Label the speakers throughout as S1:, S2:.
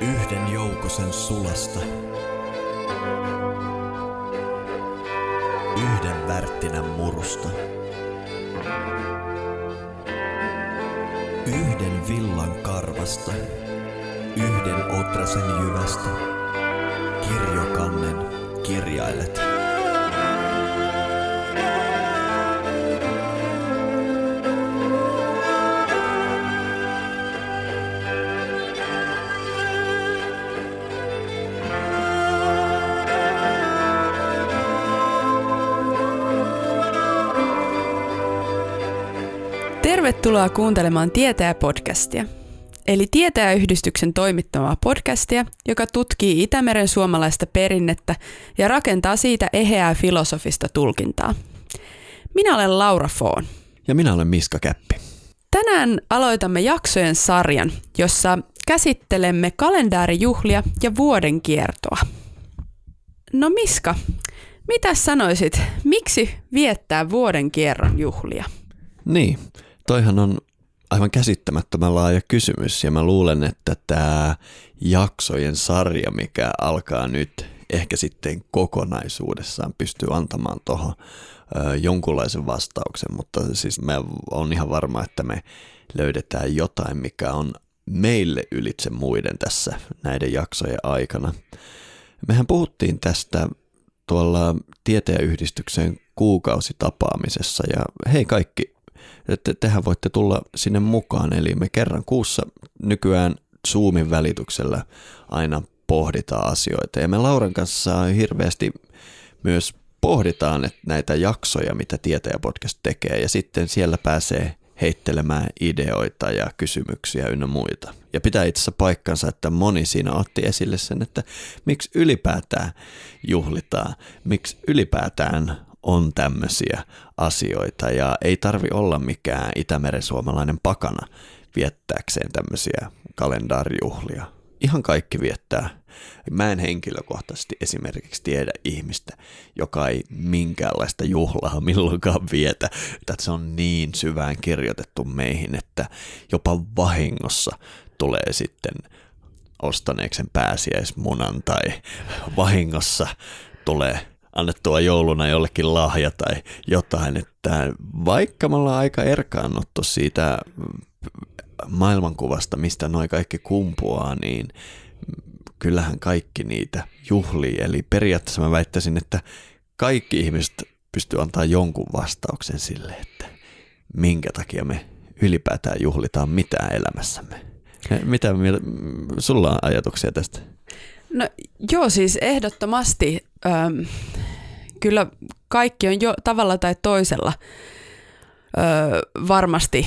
S1: Yhden joukosen sulasta. Yhden värttinän murusta. Yhden villan karvasta. Yhden otrasen jyvästä. Kirjokannen kirjailet.
S2: Tervetuloa kuuntelemaan Tietäjä-podcastia, eli Tietäjäyhdistyksen toimittamaa podcastia, joka tutkii Itämeren suomalaista perinnettä ja rakentaa siitä eheää filosofista tulkintaa. Minä olen Laura Foon.
S1: Ja minä olen Miska Käppi.
S2: Tänään aloitamme jaksojen sarjan, jossa käsittelemme kalendäärijuhlia ja vuoden kiertoa. No Miska, mitä sanoisit, miksi viettää vuoden kierron juhlia?
S1: Niin, toihan on aivan käsittämättömän laaja kysymys ja mä luulen, että tämä jaksojen sarja, mikä alkaa nyt ehkä sitten kokonaisuudessaan pystyy antamaan tuohon jonkunlaisen vastauksen, mutta siis mä on ihan varma, että me löydetään jotain, mikä on meille ylitse muiden tässä näiden jaksojen aikana. Mehän puhuttiin tästä tuolla tietäjäyhdistyksen kuukausitapaamisessa ja hei kaikki että tehän voitte tulla sinne mukaan. Eli me kerran kuussa nykyään Zoomin välityksellä aina pohditaan asioita. Ja me Lauran kanssa hirveästi myös pohditaan että näitä jaksoja, mitä Tietäjä-podcast tekee. Ja sitten siellä pääsee heittelemään ideoita ja kysymyksiä ynnä muita. Ja pitää itse asiassa paikkansa, että moni siinä otti esille sen, että miksi ylipäätään juhlitaan, miksi ylipäätään on tämmöisiä asioita ja ei tarvi olla mikään itämeren suomalainen pakana viettääkseen tämmöisiä kalendaarijuhlia. Ihan kaikki viettää. Mä en henkilökohtaisesti esimerkiksi tiedä ihmistä, joka ei minkäänlaista juhlaa milloinkaan vietä. Että se on niin syvään kirjoitettu meihin, että jopa vahingossa tulee sitten ostaneeksi pääsiäismunan tai vahingossa tulee annettua jouluna jollekin lahja tai jotain, että vaikka me ollaan aika erkaannuttu siitä maailmankuvasta, mistä noin kaikki kumpuaa, niin kyllähän kaikki niitä juhlii. Eli periaatteessa mä väittäisin, että kaikki ihmiset pystyy antaa jonkun vastauksen sille, että minkä takia me ylipäätään juhlitaan mitään elämässämme. Mitä sulla on ajatuksia tästä?
S2: No joo, siis ehdottomasti ähm, kyllä kaikki on jo tavalla tai toisella ö, varmasti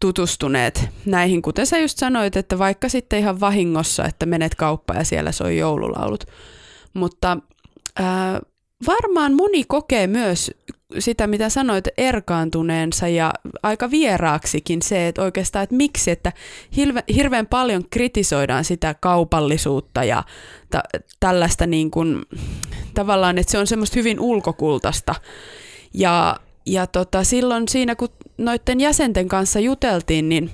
S2: tutustuneet näihin, kuten sä just sanoit, että vaikka sitten ihan vahingossa, että menet kauppaan ja siellä soi joululaulut. Mutta ää, varmaan moni kokee myös sitä, mitä sanoit, erkaantuneensa ja aika vieraaksikin se, että oikeastaan, että miksi, että hirve, hirveän paljon kritisoidaan sitä kaupallisuutta ja ta, tällaista niin kuin, tavallaan, että se on semmoista hyvin ulkokultaista. Ja, ja tota, silloin siinä, kun noiden jäsenten kanssa juteltiin, niin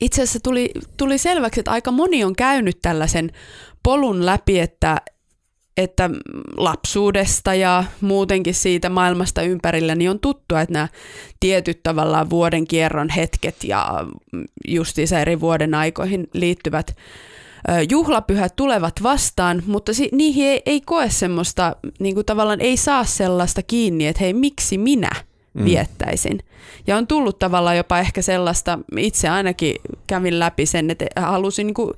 S2: itse asiassa tuli, tuli selväksi, että aika moni on käynyt tällaisen polun läpi, että, että lapsuudesta ja muutenkin siitä maailmasta ympärillä niin on tuttua, että nämä tietyt tavallaan vuoden kierron hetket ja justiinsa eri vuoden aikoihin liittyvät juhlapyhät tulevat vastaan, mutta si- niihin ei, ei koe semmoista, niin kuin tavallaan ei saa sellaista kiinni, että hei, miksi minä mm. viettäisin. Ja on tullut tavallaan jopa ehkä sellaista, itse ainakin kävin läpi sen, että halusin niin kuin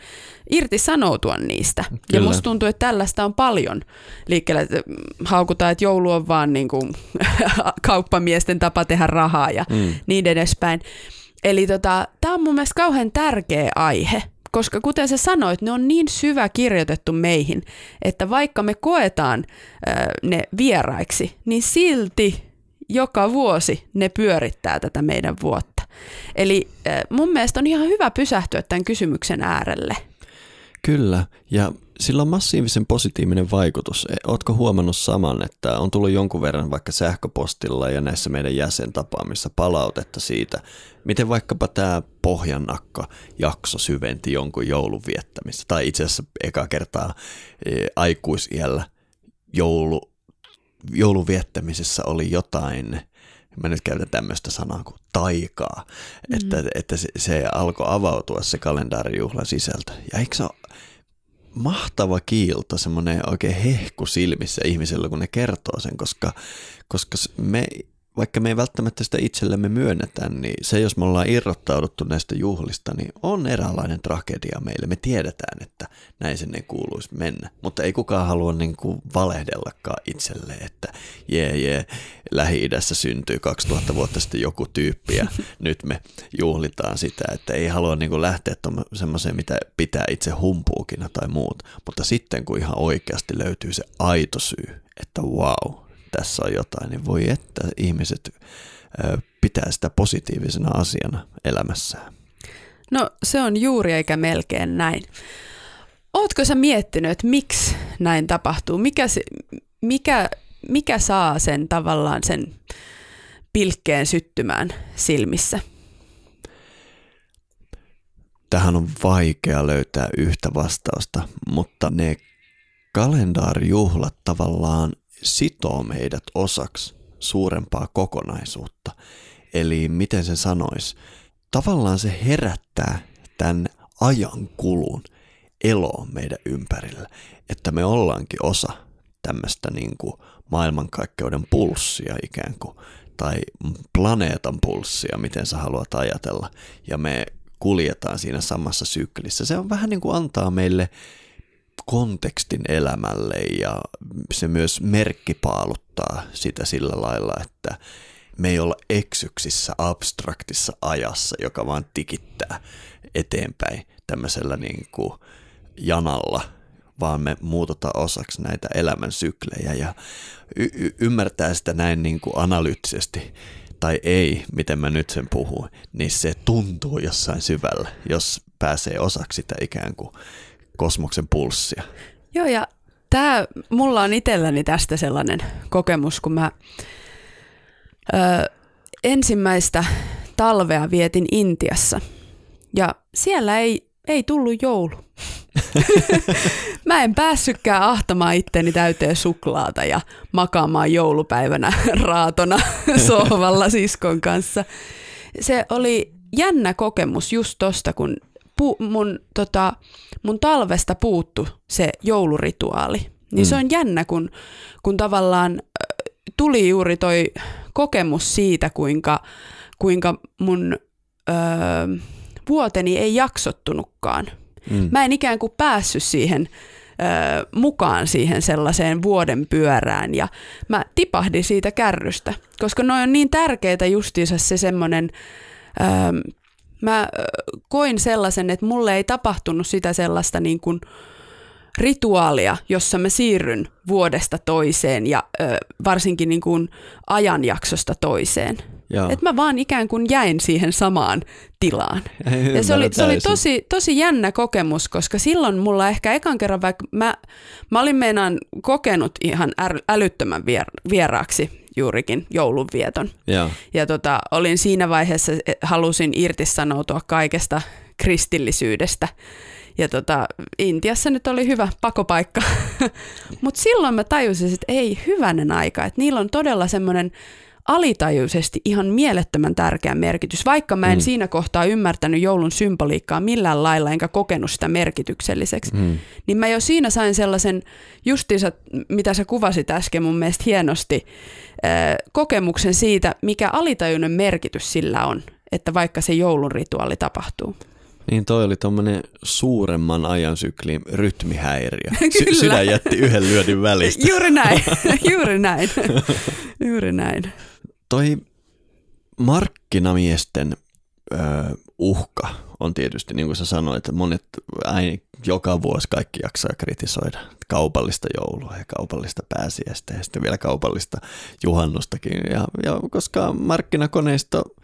S2: irtisanoutua niistä. Kyllä. Ja musta tuntuu, että tällaista on paljon liikkeellä. Että haukutaan, että joulu on vaan niin kuin kauppamiesten tapa tehdä rahaa ja mm. niin edespäin. Eli tota, tämä on mun mielestä kauhean tärkeä aihe, koska kuten sä sanoit, ne on niin syvä kirjoitettu meihin, että vaikka me koetaan äh, ne vieraiksi, niin silti joka vuosi ne pyörittää tätä meidän vuotta. Eli mun mielestä on ihan hyvä pysähtyä tämän kysymyksen äärelle.
S1: Kyllä, ja sillä on massiivisen positiivinen vaikutus. E, Oletko huomannut saman, että on tullut jonkun verran vaikka sähköpostilla ja näissä meidän jäsentapaamissa palautetta siitä, miten vaikkapa tämä Pohjannakka jakso syventi jonkun joulun viettämistä, tai itse asiassa eka kertaa e, aikuisiellä joulu, joulun viettämisessä oli jotain, mä nyt käytän tämmöistä sanaa kuin taikaa, mm. että, että se, se alkoi avautua se kalendaarijuhlan sisältö. Ja eikö se ole mahtava kiilto, semmoinen oikein hehku silmissä ihmisillä, kun ne kertoo sen, koska, koska me vaikka me ei välttämättä sitä itsellemme myönnetä, niin se, jos me ollaan irrottauduttu näistä juhlista, niin on eräänlainen tragedia meille. Me tiedetään, että näin ei kuuluisi mennä, mutta ei kukaan halua niin kuin valehdellakaan itselleen, että jee, jee, Lähi-idässä syntyy 2000 vuotta sitten joku tyyppi ja nyt me juhlitaan sitä, että ei halua niin kuin lähteä semmoiseen, mitä pitää itse humpuukina tai muut, mutta sitten kun ihan oikeasti löytyy se aito syy, että wow, tässä on jotain, niin voi että ihmiset pitää sitä positiivisena asiana elämässään.
S2: No se on juuri eikä melkein näin. Ootko sä miettinyt, että miksi näin tapahtuu? Mikä, se, mikä, mikä saa sen tavallaan sen pilkkeen syttymään silmissä?
S1: Tähän on vaikea löytää yhtä vastausta, mutta ne kalendaarijuhlat tavallaan sitoo meidät osaksi suurempaa kokonaisuutta. Eli miten sen sanois, tavallaan se herättää tämän ajan kulun eloa meidän ympärillä, että me ollaankin osa tämmöistä niin kuin maailmankaikkeuden pulssia ikään kuin, tai planeetan pulssia, miten sä haluat ajatella, ja me kuljetaan siinä samassa syklissä. Se on vähän niin kuin antaa meille kontekstin elämälle ja se myös merkkipaaluttaa sitä sillä lailla, että me ei olla eksyksissä abstraktissa ajassa, joka vaan tikittää eteenpäin tämmöisellä niin kuin janalla, vaan me muututaan osaksi näitä elämän syklejä ja y- y- ymmärtää sitä näin niin kuin analyyttisesti tai ei, miten mä nyt sen puhun, niin se tuntuu jossain syvällä, jos pääsee osaksi sitä ikään kuin kosmoksen pulssia.
S2: Joo, ja tämä, mulla on itselläni tästä sellainen kokemus, kun mä ö, ensimmäistä talvea vietin Intiassa. Ja siellä ei, ei tullut joulu. mä en päässytkään ahtamaan itteni täyteen suklaata ja makaamaan joulupäivänä raatona sohvalla siskon kanssa. Se oli jännä kokemus just tosta, kun pu, mun, tota, mun talvesta puuttu se joulurituaali. Niin mm. se on jännä, kun, kun tavallaan tuli juuri toi kokemus siitä, kuinka, kuinka mun öö, vuoteni ei jaksottunutkaan. Mm. Mä en ikään kuin päässyt siihen ö, mukaan siihen sellaiseen vuoden pyörään ja mä tipahdin siitä kärrystä, koska noin on niin tärkeitä justiinsa se semmoinen mä koin sellaisen, että mulle ei tapahtunut sitä sellaista niin kuin rituaalia, jossa mä siirryn vuodesta toiseen ja ö, varsinkin niin kuin ajanjaksosta toiseen. Että mä vaan ikään kuin jäin siihen samaan tilaan. Ja se oli, se oli tosi, tosi jännä kokemus, koska silloin mulla ehkä ekan kerran, vaikka mä, mä olin meinaan kokenut ihan älyttömän vier- vieraaksi juurikin joulunvieton.
S1: Ja,
S2: ja tota, olin siinä vaiheessa, halusin irtisanoutua kaikesta kristillisyydestä. Ja tota, Intiassa nyt oli hyvä pakopaikka. Mutta silloin mä tajusin, että ei hyvänen aika, että niillä on todella semmoinen alitajuisesti ihan mielettömän tärkeä merkitys, vaikka mä en mm. siinä kohtaa ymmärtänyt joulun symboliikkaa millään lailla, enkä kokenut sitä merkitykselliseksi, mm. niin mä jo siinä sain sellaisen justiinsa, mitä sä kuvasit äsken mun mielestä hienosti, kokemuksen siitä, mikä alitajuinen merkitys sillä on, että vaikka se joulun rituaali tapahtuu.
S1: Niin toi oli tuommoinen suuremman ajansyklin rytmihäiriö. Sy- sydän jätti yhden lyödin välistä.
S2: juuri näin, juuri näin, juuri näin.
S1: Toi markkinamiesten ö, uhka on tietysti, niin kuin sä sanoit, että monet aina joka vuosi kaikki jaksaa kritisoida kaupallista joulua ja kaupallista pääsiäistä ja sitten vielä kaupallista juhannustakin. Ja, ja koska markkinakoneisto ö,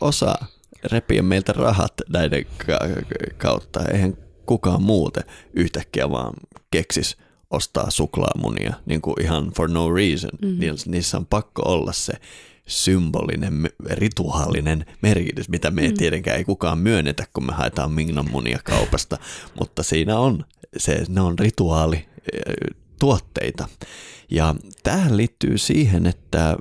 S1: osaa repiä meiltä rahat näiden kautta, eihän kukaan muuten yhtäkkiä vaan keksis ostaa suklaamunia niin kuin ihan for no reason. Mm. Niissä on pakko olla se symbolinen, rituaalinen merkitys, mitä me mm. tietenkään ei kukaan myönnetä, kun me haetaan Mingnan munia kaupasta, mutta siinä on, se, ne on rituaali eh, tuotteita. Ja tähän liittyy siihen, että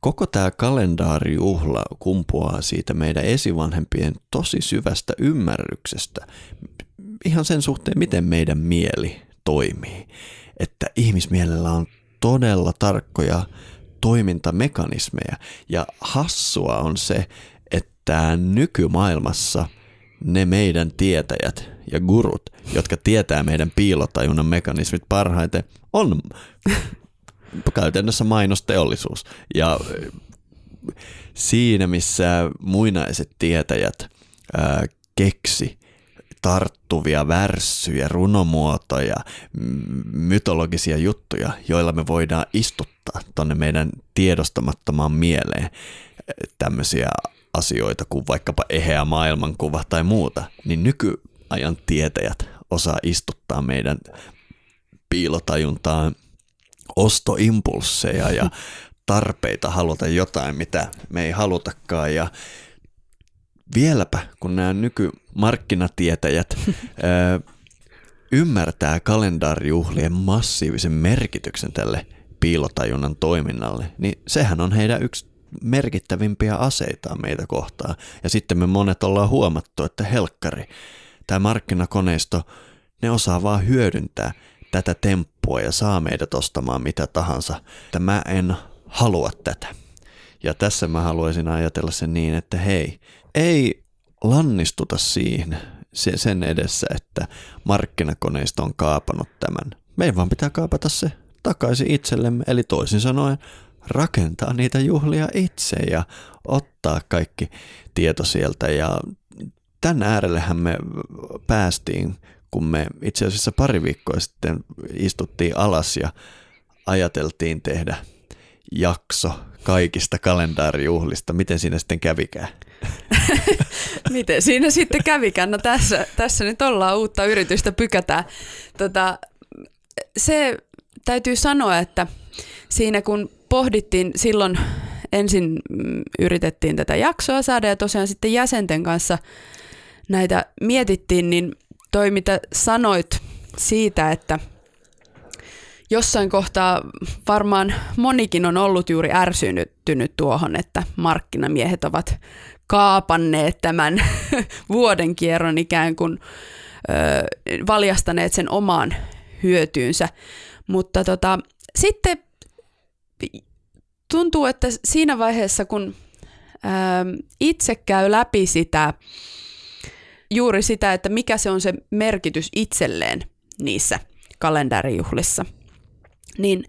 S1: koko tämä kalendaarijuhla kumpuaa siitä meidän esivanhempien tosi syvästä ymmärryksestä, ihan sen suhteen, miten meidän mieli toimii. Että ihmismielellä on todella tarkkoja toimintamekanismeja. Ja hassua on se, että nykymaailmassa ne meidän tietäjät ja gurut, jotka tietää meidän piilotajunnan mekanismit parhaiten, on käytännössä mainosteollisuus. Ja siinä, missä muinaiset tietäjät ää, keksi tarttuvia värssyjä, runomuotoja, mytologisia juttuja, joilla me voidaan istuttaa tonne meidän tiedostamattomaan mieleen tämmöisiä asioita kuin vaikkapa eheä maailmankuva tai muuta, niin nykyajan tietäjät osaa istuttaa meidän piilotajuntaan ostoimpulsseja ja tarpeita haluta jotain, mitä me ei halutakaan. Ja vieläpä, kun nämä nykymarkkinatietäjät ymmärtää kalendaarijuhlien massiivisen merkityksen tälle piilotajunnan toiminnalle, niin sehän on heidän yksi merkittävimpiä aseita meitä kohtaan. Ja sitten me monet ollaan huomattu, että helkkari, tämä markkinakoneisto, ne osaa vaan hyödyntää tätä temppua ja saa meidät ostamaan mitä tahansa. Että mä en halua tätä. Ja tässä mä haluaisin ajatella sen niin, että hei, ei lannistuta siihen sen edessä, että markkinakoneisto on kaapannut tämän. Meidän vaan pitää kaapata se takaisin itsellemme, eli toisin sanoen rakentaa niitä juhlia itse ja ottaa kaikki tieto sieltä. Ja tämän äärellehän me päästiin, kun me itse asiassa pari viikkoa sitten istuttiin alas ja ajateltiin tehdä jakso kaikista kalendaarijuhlista. Miten siinä sitten kävikään?
S2: Miten siinä sitten kävikään? No tässä, tässä nyt ollaan uutta yritystä pykätään. Tota, se täytyy sanoa, että siinä kun pohdittiin silloin ensin mm, yritettiin tätä jaksoa saada ja tosiaan sitten jäsenten kanssa näitä mietittiin, niin toi mitä sanoit siitä, että – jossain kohtaa varmaan monikin on ollut juuri ärsynyt tuohon, että markkinamiehet ovat kaapanneet tämän vuoden kierron ikään kuin ö, valjastaneet sen omaan hyötyynsä. Mutta tota, sitten tuntuu, että siinä vaiheessa, kun ö, itse käy läpi sitä, juuri sitä, että mikä se on se merkitys itselleen niissä kalendarijuhlissa – niin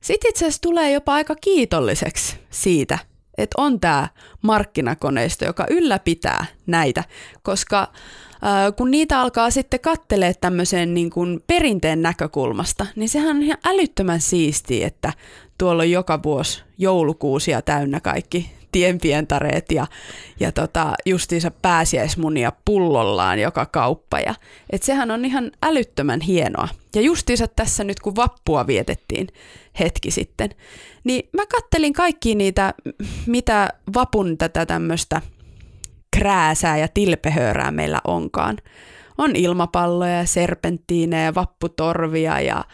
S2: sitten itse asiassa tulee jopa aika kiitolliseksi siitä, että on tämä markkinakoneisto, joka ylläpitää näitä, koska kun niitä alkaa sitten kattelee tämmöisen niin kuin perinteen näkökulmasta, niin sehän on ihan älyttömän siistiä, että tuolla on joka vuosi joulukuusia täynnä kaikki tienpientareet ja, ja tota, justiinsa pääsiäismunia pullollaan joka kauppa. Ja, et sehän on ihan älyttömän hienoa. Ja justiinsa tässä nyt kun vappua vietettiin hetki sitten, niin mä kattelin kaikki niitä, mitä vapun tätä tämmöistä krääsää ja tilpehöörää meillä onkaan. On ilmapalloja ja serpenttiineja, vapputorvia ja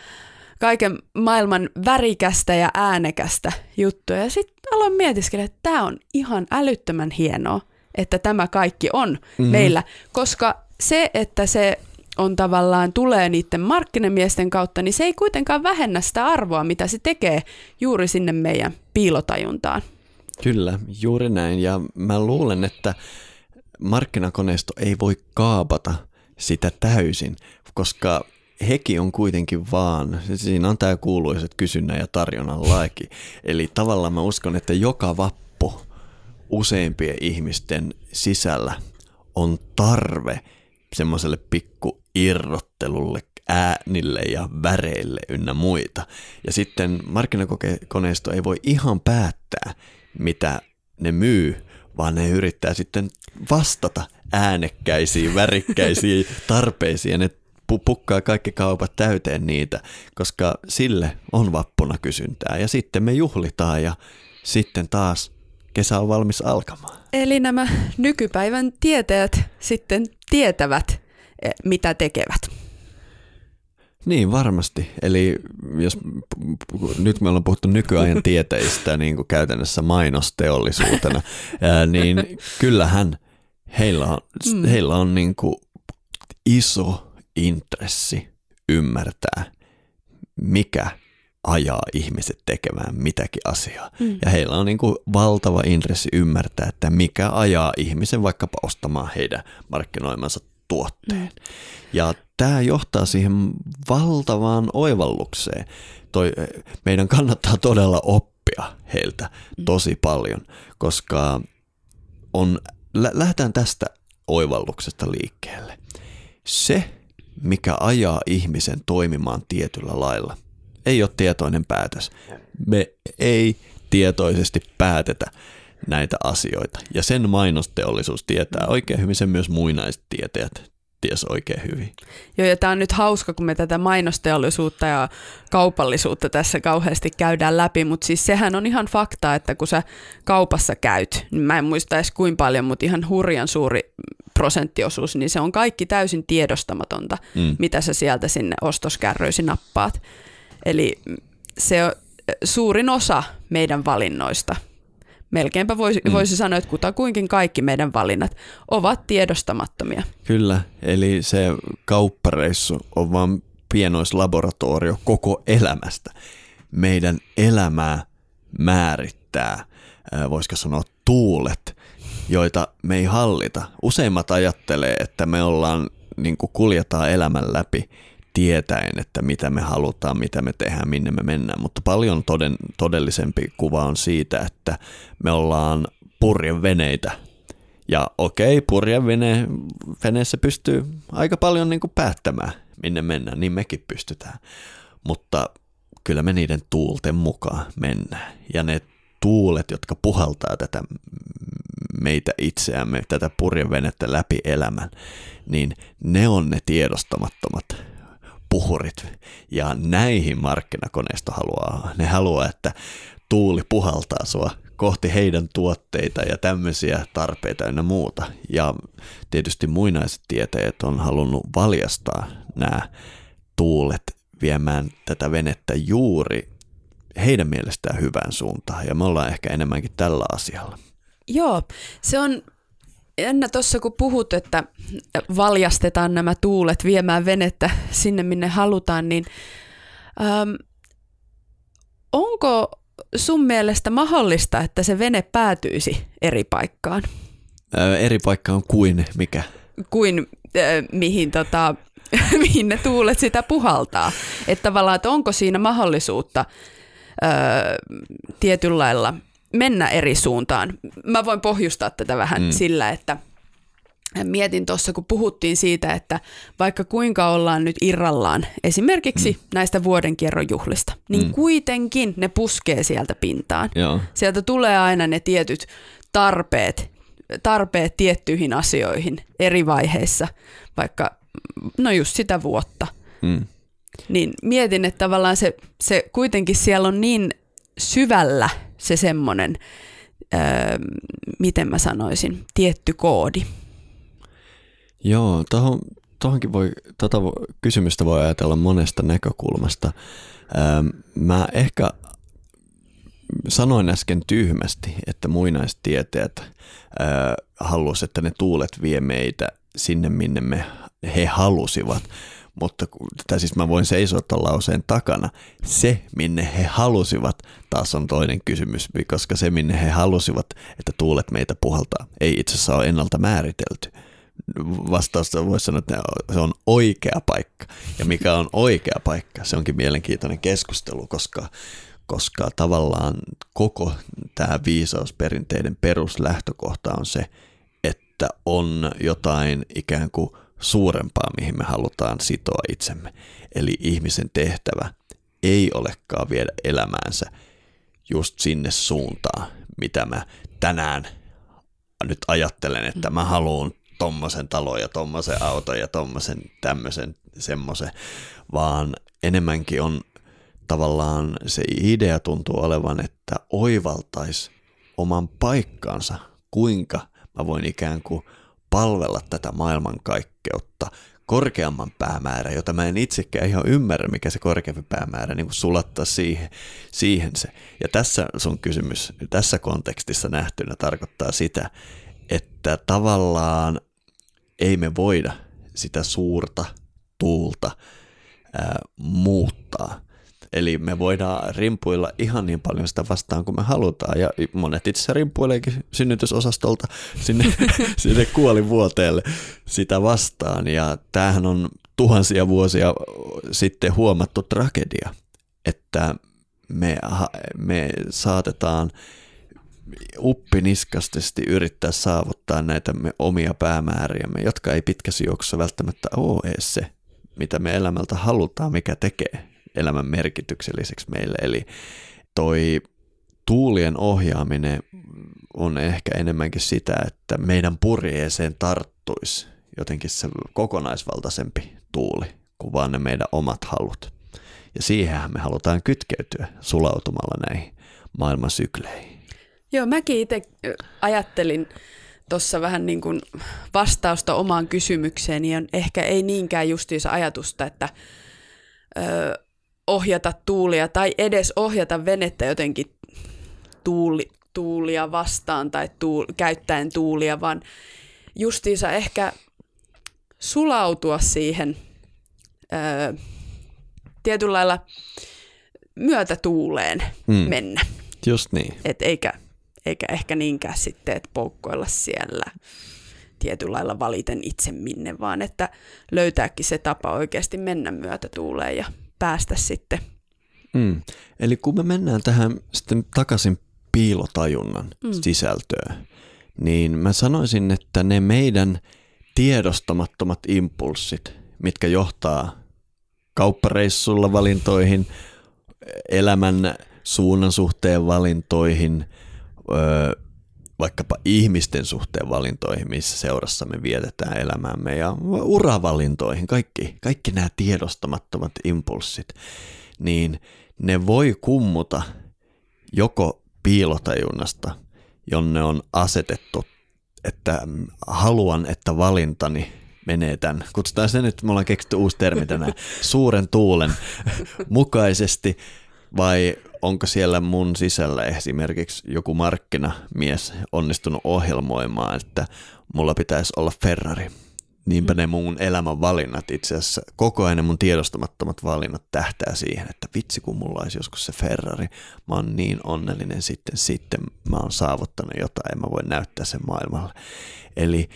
S2: kaiken maailman värikästä ja äänekästä juttua. Ja sitten aloin mietiskellä, että tämä on ihan älyttömän hienoa, että tämä kaikki on mm-hmm. meillä, koska se, että se on tavallaan tulee niiden markkinamiesten kautta, niin se ei kuitenkaan vähennä sitä arvoa, mitä se tekee juuri sinne meidän piilotajuntaan.
S1: Kyllä, juuri näin. Ja mä luulen, että markkinakoneisto ei voi kaapata sitä täysin, koska heki on kuitenkin vaan, siinä on tämä kuuluiset kysynnän ja tarjonnan laki. Eli tavallaan mä uskon, että joka vappu useimpien ihmisten sisällä on tarve semmoiselle pikku irrottelulle, äänille ja väreille ynnä muita. Ja sitten markkinakoneisto ei voi ihan päättää, mitä ne myy, vaan ne yrittää sitten vastata äänekkäisiin, värikkäisiin tarpeisiin ja ne pukkaa kaikki kaupat täyteen niitä, koska sille on vappuna kysyntää ja sitten me juhlitaan ja sitten taas kesä on valmis alkamaan.
S2: Eli nämä nykypäivän tietäjät sitten tietävät, eh, mitä tekevät.
S1: Niin, varmasti. Eli jos nyt me ollaan puhuttu nykyajan tieteistä niin kuin käytännössä mainosteollisuutena, niin kyllähän heillä on, mm. heillä on niin kuin iso intressi ymmärtää, mikä ajaa ihmiset tekemään mitäkin asiaa. Mm. Ja heillä on niin kuin valtava intressi ymmärtää, että mikä ajaa ihmisen vaikkapa ostamaan heidän markkinoimansa tuotteen. Mm. Ja tämä johtaa siihen valtavaan oivallukseen. Toi, meidän kannattaa todella oppia heiltä mm. tosi paljon, koska on, lähdetään tästä oivalluksesta liikkeelle. Se, mikä ajaa ihmisen toimimaan tietyllä lailla, ei ole tietoinen päätös. Me ei tietoisesti päätetä näitä asioita. Ja sen mainosteollisuus tietää oikein hyvin, sen myös muinaiset tietäjät ties oikein hyvin.
S2: Joo, ja tämä on nyt hauska, kun me tätä mainosteollisuutta ja kaupallisuutta tässä kauheasti käydään läpi, mutta siis sehän on ihan fakta, että kun sä kaupassa käyt, niin mä en muista edes kuinka paljon, mutta ihan hurjan suuri prosenttiosuus, niin se on kaikki täysin tiedostamatonta, mm. mitä sä sieltä sinne ostoskärryisi nappaat. Eli se on suurin osa meidän valinnoista melkeinpä voisi, mm. voisi sanoa, että kutakuinkin kaikki meidän valinnat ovat tiedostamattomia.
S1: Kyllä, eli se kauppareissu on vain pienoislaboratorio koko elämästä. Meidän elämää määrittää, voisiko sanoa tuulet, joita me ei hallita. Useimmat ajattelee, että me ollaan, niin kuin kuljetaan elämän läpi tietäen, että mitä me halutaan, mitä me tehdään, minne me mennään. Mutta paljon toden, todellisempi kuva on siitä, että me ollaan purjeveneitä. Ja okei, purjevene, veneessä pystyy aika paljon niin kuin päättämään, minne mennään, niin mekin pystytään. Mutta kyllä me niiden tuulten mukaan mennään. Ja ne tuulet, jotka puhaltaa tätä meitä itseämme, tätä purjevenettä läpi elämän, niin ne on ne tiedostamattomat puhurit. Ja näihin markkinakoneisto haluaa. Ne haluaa, että tuuli puhaltaa sua kohti heidän tuotteita ja tämmöisiä tarpeita ja muuta. Ja tietysti muinaiset tietäjät on halunnut valjastaa nämä tuulet viemään tätä venettä juuri heidän mielestään hyvään suuntaan. Ja me ollaan ehkä enemmänkin tällä asialla.
S2: Joo, se on Enna tuossa kun puhut, että valjastetaan nämä tuulet viemään venettä sinne, minne halutaan, niin ähm, onko sun mielestä mahdollista, että se vene päätyisi eri paikkaan?
S1: Ää, eri paikkaan kuin mikä?
S2: Kuin äh, mihin, tota, mihin ne tuulet sitä puhaltaa. Että tavallaan, että onko siinä mahdollisuutta äh, tietyllä lailla – mennä eri suuntaan. Mä voin pohjustaa tätä vähän mm. sillä, että mietin tuossa, kun puhuttiin siitä, että vaikka kuinka ollaan nyt irrallaan esimerkiksi mm. näistä vuodenkierrojuhlista, niin mm. kuitenkin ne puskee sieltä pintaan. Joo. Sieltä tulee aina ne tietyt tarpeet, tarpeet tiettyihin asioihin eri vaiheissa, vaikka no just sitä vuotta. Mm. Niin mietin, että tavallaan se, se kuitenkin siellä on niin syvällä se semmoinen, öö, miten mä sanoisin, tietty koodi.
S1: Joo, tohon, tohonkin voi, tota kysymystä voi ajatella monesta näkökulmasta. Öö, mä ehkä sanoin äsken tyhmästi, että muinaistieteet öö, halusivat, että ne tuulet vie meitä sinne, minne me, he halusivat mutta tai siis mä voin seisottaa lauseen takana. Se, minne he halusivat, taas on toinen kysymys, koska se, minne he halusivat, että tuulet meitä puhaltaa, ei itse asiassa ole ennalta määritelty. Vastausta voisi sanoa, että se on oikea paikka. Ja mikä on oikea paikka, se onkin mielenkiintoinen keskustelu, koska, koska tavallaan koko tämä viisausperinteiden peruslähtökohta on se, että on jotain ikään kuin – suurempaa, mihin me halutaan sitoa itsemme. Eli ihmisen tehtävä ei olekaan viedä elämäänsä just sinne suuntaan, mitä mä tänään nyt ajattelen, että mä haluan tommosen talon ja tommosen auton ja tommosen tämmöisen semmoisen, vaan enemmänkin on tavallaan se idea tuntuu olevan, että oivaltaisi oman paikkansa, kuinka mä voin ikään kuin palvella tätä maailmankaikkeutta korkeamman päämäärän, jota mä en itsekään ihan ymmärrä, mikä se korkeampi päämäärä, niin sulattaa siihen, siihen se. Ja tässä sun kysymys, tässä kontekstissa nähtynä tarkoittaa sitä, että tavallaan ei me voida sitä suurta tuulta ää, muuttaa. Eli me voidaan rimpuilla ihan niin paljon sitä vastaan kuin me halutaan. Ja monet itse asiassa rimpuileekin synnytysosastolta sinne, sinne kuolivuoteelle sitä vastaan. Ja tämähän on tuhansia vuosia sitten huomattu tragedia, että me, me saatetaan uppiniskastesti yrittää saavuttaa näitä me omia päämääriämme, jotka ei pitkässä juoksussa välttämättä ole edes se, mitä me elämältä halutaan, mikä tekee elämän merkitykselliseksi meille. Eli toi tuulien ohjaaminen on ehkä enemmänkin sitä, että meidän purjeeseen tarttuisi jotenkin se kokonaisvaltaisempi tuuli kuin vaan ne meidän omat halut. Ja siihenhän me halutaan kytkeytyä sulautumalla näihin maailman sykleihin.
S2: Joo, mäkin itse ajattelin tuossa vähän niin kuin vastausta omaan kysymykseeni, on ehkä ei niinkään justiinsa ajatusta, että ohjata tuulia tai edes ohjata venettä jotenkin tuuli, tuulia vastaan tai tuul, käyttäen tuulia, vaan justiinsa ehkä sulautua siihen ö, tietyllä lailla myötätuuleen mm. mennä.
S1: Just niin.
S2: Et eikä, eikä ehkä niinkään sitten, että poukkoilla siellä tietyllä lailla valiten itse minne, vaan että löytääkin se tapa oikeasti mennä myötätuuleen ja päästä sitten.
S1: Mm. Eli kun me mennään tähän sitten takaisin piilotajunnan mm. sisältöön, niin mä sanoisin, että ne meidän tiedostamattomat impulssit, mitkä johtaa kauppareissulla valintoihin, elämän suunnan suhteen valintoihin, öö, vaikkapa ihmisten suhteen valintoihin, missä seurassa me vietetään elämäämme ja uravalintoihin, kaikki, kaikki nämä tiedostamattomat impulssit, niin ne voi kummuta joko piilotajunnasta, jonne on asetettu, että haluan, että valintani menee tämän, kutsutaan se nyt, me ollaan keksitty uusi termi tänään, suuren tuulen mukaisesti, vai onko siellä mun sisällä esimerkiksi joku markkinamies onnistunut ohjelmoimaan, että mulla pitäisi olla Ferrari. Niinpä ne mun elämän valinnat itse asiassa, koko ajan mun tiedostamattomat valinnat tähtää siihen, että vitsi kun mulla olisi joskus se Ferrari, mä oon niin onnellinen sitten, sitten mä oon saavuttanut jotain ja mä voin näyttää sen maailmalle. Eli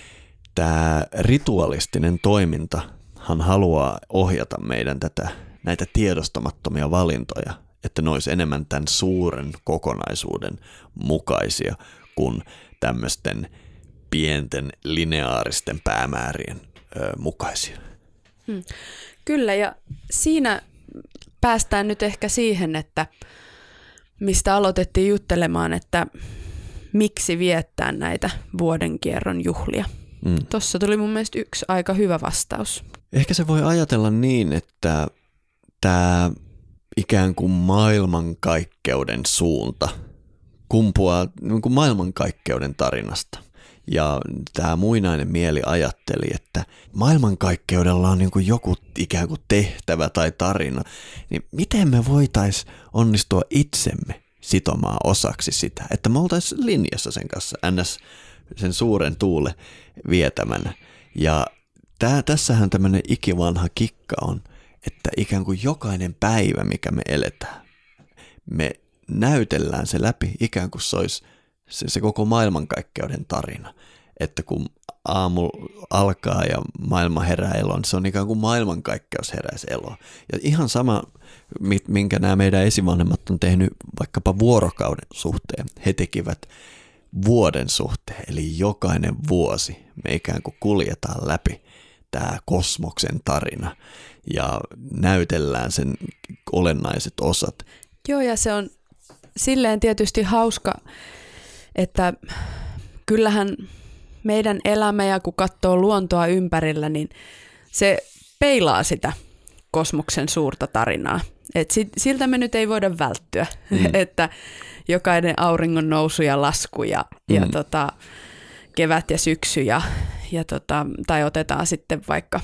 S1: tämä ritualistinen toimintahan haluaa ohjata meidän tätä, näitä tiedostamattomia valintoja että ne olisi enemmän tämän suuren kokonaisuuden mukaisia kuin tämmöisten pienten lineaaristen päämäärien ö, mukaisia. Hmm.
S2: Kyllä, ja siinä päästään nyt ehkä siihen, että mistä aloitettiin juttelemaan, että miksi viettää näitä vuodenkierron juhlia. Mm. Tuossa tuli mun mielestä yksi aika hyvä vastaus.
S1: Ehkä se voi ajatella niin, että tämä ikään kuin maailmankaikkeuden suunta kumpuaa niin kuin maailmankaikkeuden tarinasta. Ja tämä muinainen mieli ajatteli, että maailmankaikkeudella on niin kuin joku ikään kuin tehtävä tai tarina, niin miten me voitais onnistua itsemme sitomaan osaksi sitä, että me oltaisiin linjassa sen kanssa, ns. sen suuren tuule vietämänä. Ja tää, tässähän tämmöinen ikivanha kikka on, että ikään kuin jokainen päivä, mikä me eletään, me näytellään se läpi ikään kuin se olisi se, se koko maailmankaikkeuden tarina. Että kun aamu alkaa ja maailma herää eloon, niin se on ikään kuin maailmankaikkeus heräisi eloon. Ja ihan sama, minkä nämä meidän esivanhemmat on tehnyt vaikkapa vuorokauden suhteen. He tekivät vuoden suhteen, eli jokainen vuosi me ikään kuin kuljetaan läpi tämä kosmoksen tarina ja näytellään sen olennaiset osat.
S2: Joo, ja se on silleen tietysti hauska, että kyllähän meidän elämä ja kun katsoo luontoa ympärillä, niin se peilaa sitä kosmoksen suurta tarinaa. Et siltä me nyt ei voida välttyä, mm. että jokainen auringon nousu ja lasku ja, mm. ja tota, kevät ja syksy ja, ja tota, tai otetaan sitten vaikka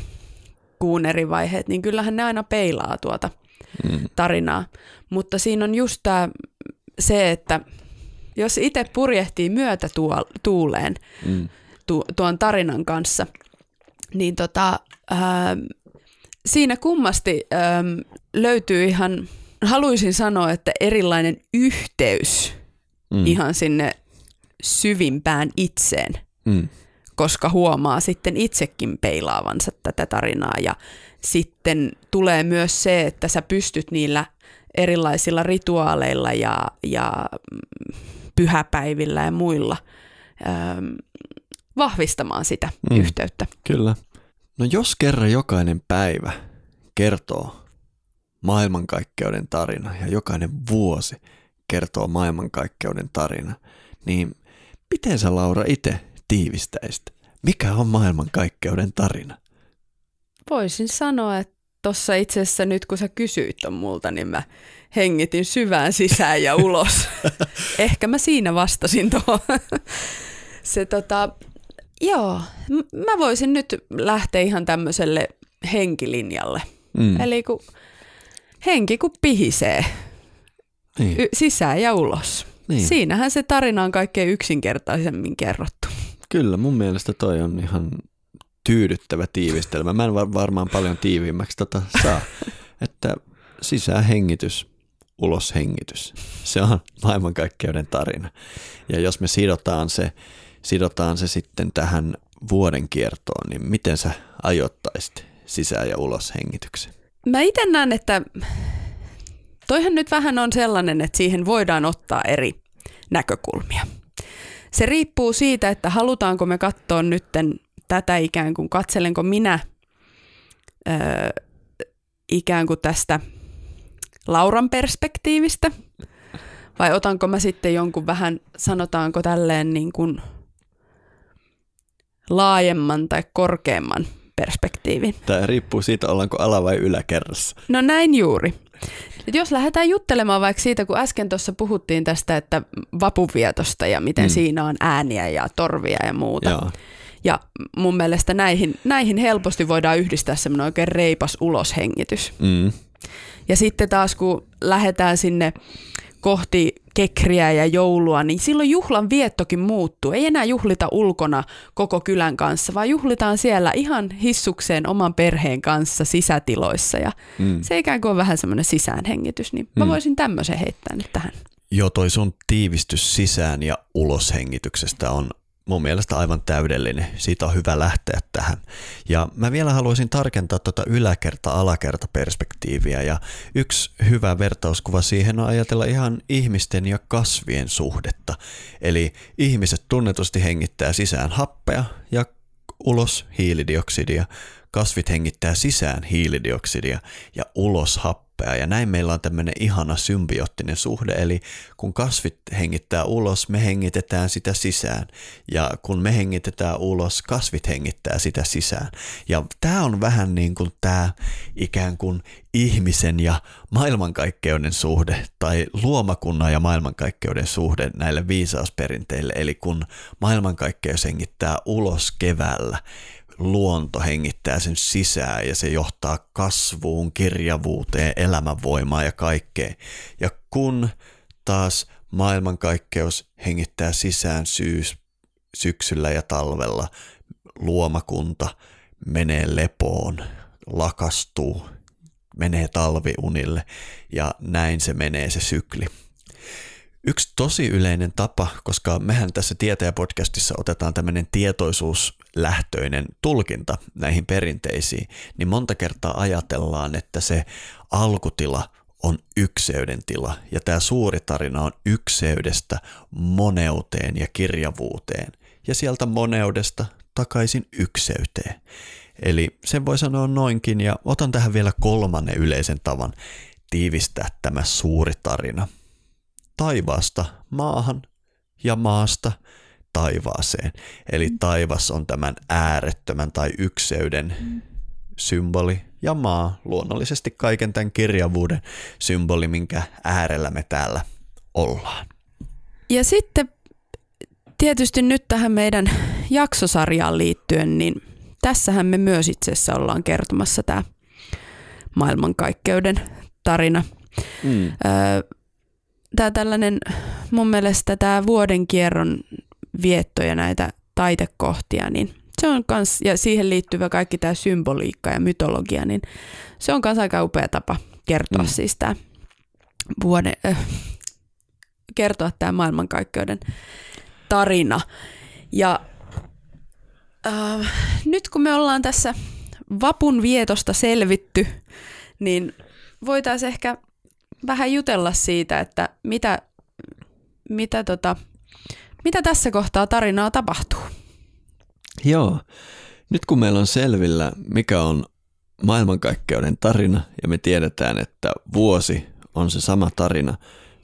S2: kuun eri vaiheet, niin kyllähän ne aina peilaa tuota mm. tarinaa. Mutta siinä on just tää, se, että jos itse purjehtii myötä tuuleen mm. tu, tuon tarinan kanssa, niin tota, ää, siinä kummasti ää, löytyy ihan, haluaisin sanoa, että erilainen yhteys mm. ihan sinne syvimpään itseen. Mm koska huomaa sitten itsekin peilaavansa tätä tarinaa ja sitten tulee myös se, että sä pystyt niillä erilaisilla rituaaleilla ja, ja pyhäpäivillä ja muilla ähm, vahvistamaan sitä mm, yhteyttä.
S1: Kyllä. No jos kerran jokainen päivä kertoo maailmankaikkeuden tarina ja jokainen vuosi kertoo maailmankaikkeuden tarina, niin miten sä Laura itse tiivistäisit? Mikä on maailmankaikkeuden tarina?
S2: Voisin sanoa, että tuossa itse asiassa nyt kun sä kysyit on multa, niin mä hengitin syvään sisään ja ulos. Ehkä mä siinä vastasin tuohon. Se tota, joo, mä voisin nyt lähteä ihan tämmöiselle henkilinjalle. Mm. Eli kun henki kun pihisee niin. y- sisään ja ulos. Niin. Siinähän se tarina on kaikkein yksinkertaisemmin kerrottu.
S1: Kyllä, mun mielestä toi on ihan tyydyttävä tiivistelmä. Mä en varmaan paljon tiiviimmäksi tota saa. Että sisään hengitys, ulos hengitys. Se on maailmankaikkeuden tarina. Ja jos me sidotaan se, sidotaan se sitten tähän vuoden kiertoon, niin miten sä ajoittaisit sisään ja ulos hengityksen?
S2: Mä itse näen, että toihan nyt vähän on sellainen, että siihen voidaan ottaa eri näkökulmia. Se riippuu siitä, että halutaanko me katsoa nytten tätä ikään kuin, katselenko minä ö, ikään kuin tästä Lauran perspektiivistä, vai otanko mä sitten jonkun vähän, sanotaanko tälleen niin kuin laajemman tai korkeamman perspektiivin.
S1: Tämä riippuu siitä, ollaanko ala- vai yläkerrassa.
S2: No näin juuri. Et jos lähdetään juttelemaan vaikka siitä, kun äsken tuossa puhuttiin tästä, että vapuvietosta ja miten mm. siinä on ääniä ja torvia ja muuta. Joo. Ja mun mielestä näihin, näihin helposti voidaan yhdistää semmoinen oikein reipas uloshengitys. Mm. Ja sitten taas kun lähdetään sinne kohti kekriä ja joulua, niin silloin juhlan viettokin muuttuu. Ei enää juhlita ulkona koko kylän kanssa, vaan juhlitaan siellä ihan hissukseen oman perheen kanssa sisätiloissa. Ja mm. se ikään kuin on vähän semmoinen sisäänhengitys, niin mä mm. voisin tämmöisen heittää nyt tähän.
S1: Joo, toi sun tiivistys sisään ja uloshengityksestä on mun mielestä aivan täydellinen. Siitä on hyvä lähteä tähän. Ja mä vielä haluaisin tarkentaa tuota yläkerta-alakerta perspektiiviä ja yksi hyvä vertauskuva siihen on ajatella ihan ihmisten ja kasvien suhdetta. Eli ihmiset tunnetusti hengittää sisään happea ja ulos hiilidioksidia, kasvit hengittää sisään hiilidioksidia ja ulos happea. Ja näin meillä on tämmöinen ihana symbioottinen suhde, eli kun kasvit hengittää ulos, me hengitetään sitä sisään. Ja kun me hengitetään ulos, kasvit hengittää sitä sisään. Ja tämä on vähän niin kuin tämä ikään kuin ihmisen ja maailmankaikkeuden suhde tai luomakunnan ja maailmankaikkeuden suhde näille viisausperinteille, eli kun maailmankaikkeus hengittää ulos keväällä, luonto hengittää sen sisään ja se johtaa kasvuun, kirjavuuteen, elämänvoimaan ja kaikkeen. Ja kun taas maailmankaikkeus hengittää sisään syys, syksyllä ja talvella, luomakunta menee lepoon, lakastuu, menee talviunille ja näin se menee se sykli. Yksi tosi yleinen tapa, koska mehän tässä Tietäjä-podcastissa otetaan tämmöinen tietoisuuslähtöinen tulkinta näihin perinteisiin, niin monta kertaa ajatellaan, että se alkutila on ykseyden tila ja tämä suuri tarina on ykseydestä moneuteen ja kirjavuuteen ja sieltä moneudesta takaisin ykseyteen. Eli sen voi sanoa noinkin ja otan tähän vielä kolmannen yleisen tavan tiivistää tämä suuri tarina – taivaasta maahan ja maasta taivaaseen. Eli taivas on tämän äärettömän tai ykseyden symboli ja maa luonnollisesti kaiken tämän kirjavuuden symboli, minkä äärellä me täällä ollaan.
S2: Ja sitten tietysti nyt tähän meidän jaksosarjaan liittyen, niin tässähän me myös itse asiassa ollaan kertomassa tämä maailmankaikkeuden tarina. Mm. Tämä tällainen, mun mielestä tämä vuoden kierron vietto ja näitä taitekohtia, niin se on kans, ja siihen liittyvä kaikki tämä symboliikka ja mytologia, niin se on myös aika upea tapa kertoa mm. siis tämä vuoden, äh, kertoa tämä maailmankaikkeuden tarina. Ja äh, nyt kun me ollaan tässä vapun vietosta selvitty, niin voitaisiin ehkä vähän jutella siitä, että mitä, mitä, tota, mitä tässä kohtaa tarinaa tapahtuu.
S1: Joo. Nyt kun meillä on selvillä, mikä on maailmankaikkeuden tarina ja me tiedetään, että vuosi on se sama tarina,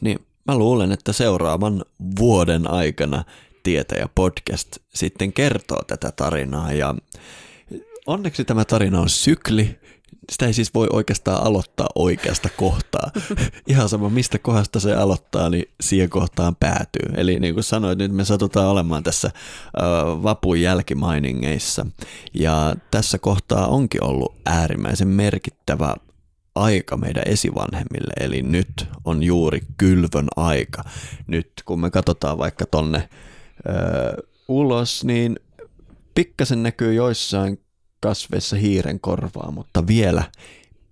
S1: niin mä luulen, että seuraavan vuoden aikana Tietäjä podcast sitten kertoo tätä tarinaa ja onneksi tämä tarina on sykli, sitä ei siis voi oikeastaan aloittaa oikeasta kohtaa. Ihan sama, mistä kohdasta se aloittaa, niin siihen kohtaan päätyy. Eli niin kuin sanoit, nyt me satutaan olemaan tässä vapun jälkimainingeissa. Ja tässä kohtaa onkin ollut äärimmäisen merkittävä aika meidän esivanhemmille, eli nyt on juuri kylvön aika. Nyt kun me katsotaan vaikka tonne uh, ulos, niin pikkasen näkyy joissain kasveissa hiiren korvaa, mutta vielä,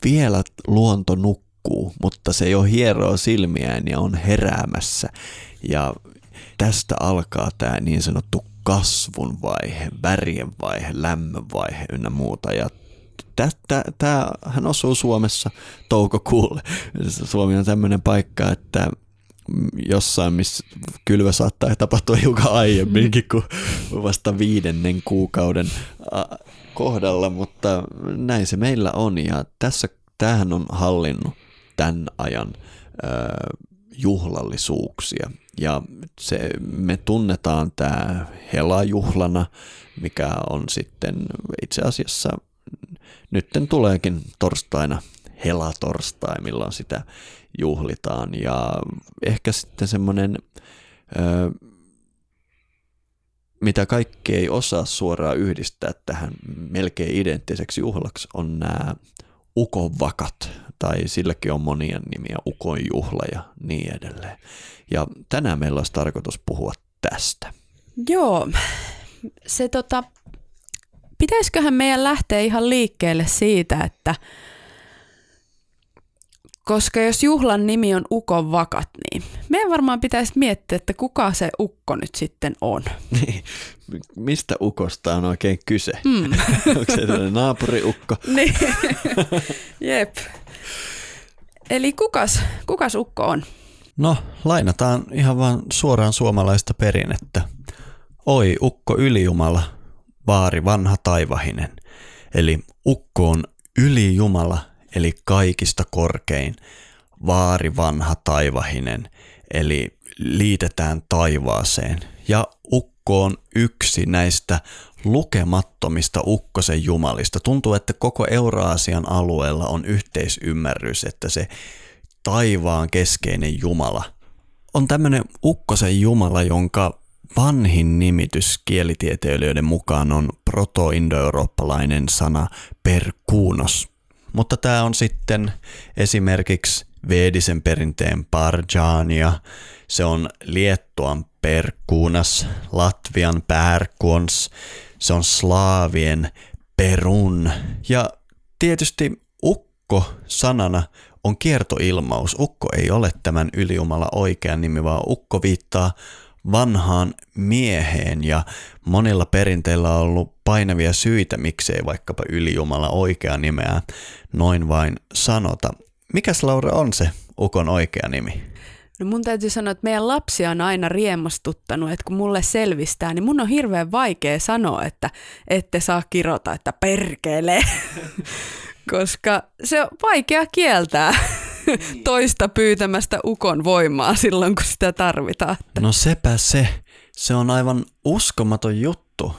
S1: vielä luonto nukkuu, mutta se jo hieroo silmiään ja on heräämässä. Ja tästä alkaa tämä niin sanottu kasvun vaihe, värien vaihe, lämmön vaihe ynnä muuta. Ja tämähän osuu Suomessa toukokuulle. Suomi on tämmöinen paikka, että jossain, missä kylvä saattaa tapahtua hiukan aiemminkin kuin vasta viidennen kuukauden kohdalla, mutta näin se meillä on ja tässä tämähän on hallinnut tämän ajan juhlallisuuksia. Ja se, me tunnetaan tämä helajuhlana, mikä on sitten itse asiassa, nytten tuleekin torstaina helatorstai, milloin sitä juhlitaan. Ja ehkä sitten semmoinen mitä kaikki ei osaa suoraan yhdistää tähän melkein identtiseksi juhlaksi, on nämä ukonvakat, tai silläkin on monia nimiä, ukon juhla ja niin edelleen. Ja tänään meillä olisi tarkoitus puhua tästä.
S2: Joo, se tota, pitäisiköhän meidän lähteä ihan liikkeelle siitä, että koska jos juhlan nimi on Ukon vakat, niin meidän varmaan pitäisi miettiä, että kuka se ukko nyt sitten on.
S1: Niin. Mistä ukosta on oikein kyse? Mm. Onko se naapuriukko?
S2: niin. Jep. Eli kukas, kukas ukko on?
S3: No, lainataan ihan vaan suoraan suomalaista perinnettä. Oi, ukko ylijumala, vaari vanha taivahinen. Eli ukko on ylijumala, eli kaikista korkein, vaari vanha taivahinen, eli liitetään taivaaseen. Ja ukko on yksi näistä lukemattomista ukkosen jumalista. Tuntuu, että koko Euraasian alueella on yhteisymmärrys, että se taivaan keskeinen jumala on tämmöinen ukkosen jumala, jonka vanhin nimitys kielitieteilijöiden mukaan on proto-indoeurooppalainen sana perkuunos. Mutta tämä on sitten esimerkiksi Veedisen perinteen Parjania, se on Liettuan Perkuunas, Latvian Pärkuons, se on Slaavien Perun ja tietysti ukko sanana on kiertoilmaus. Ukko ei ole tämän ylijumala oikea nimi, vaan ukko viittaa vanhaan mieheen ja monilla perinteillä on ollut painavia syitä, miksei vaikkapa ylijumala oikea nimeä noin vain sanota. Mikäs Laura on se ukon oikea nimi?
S2: No mun täytyy sanoa, että meidän lapsia on aina riemastuttanut, että kun mulle selvistää, niin mun on hirveän vaikea sanoa, että ette saa kirota, että perkele, koska se on vaikea kieltää toista pyytämästä ukon voimaa silloin, kun sitä tarvitaan.
S3: No sepä se.
S1: Se on aivan uskomaton juttu,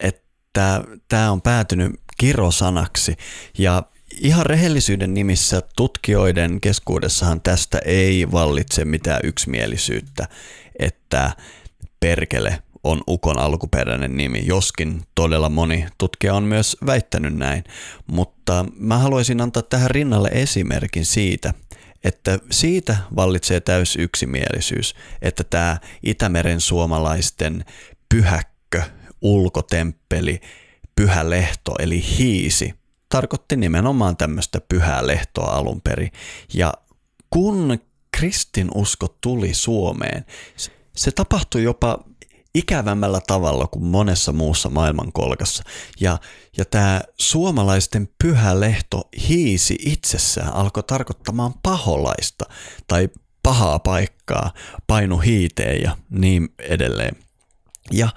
S1: että tämä on päätynyt kirosanaksi ja ihan rehellisyyden nimissä tutkijoiden keskuudessahan tästä ei vallitse mitään yksimielisyyttä, että perkele on Ukon alkuperäinen nimi, joskin todella moni tutkija on myös väittänyt näin. Mutta mä haluaisin antaa tähän rinnalle esimerkin siitä, että siitä vallitsee täys yksimielisyys, että tämä Itämeren suomalaisten pyhäkkö, ulkotemppeli, pyhä lehto eli hiisi tarkoitti nimenomaan tämmöistä pyhää lehtoa alun perin. Ja kun kristinusko tuli Suomeen, se tapahtui jopa ikävämmällä tavalla kuin monessa muussa maailmankolkassa. Ja, ja tämä suomalaisten pyhä lehto hiisi itsessään alkoi tarkoittamaan paholaista tai pahaa paikkaa, painu hiiteen ja niin edelleen. Ja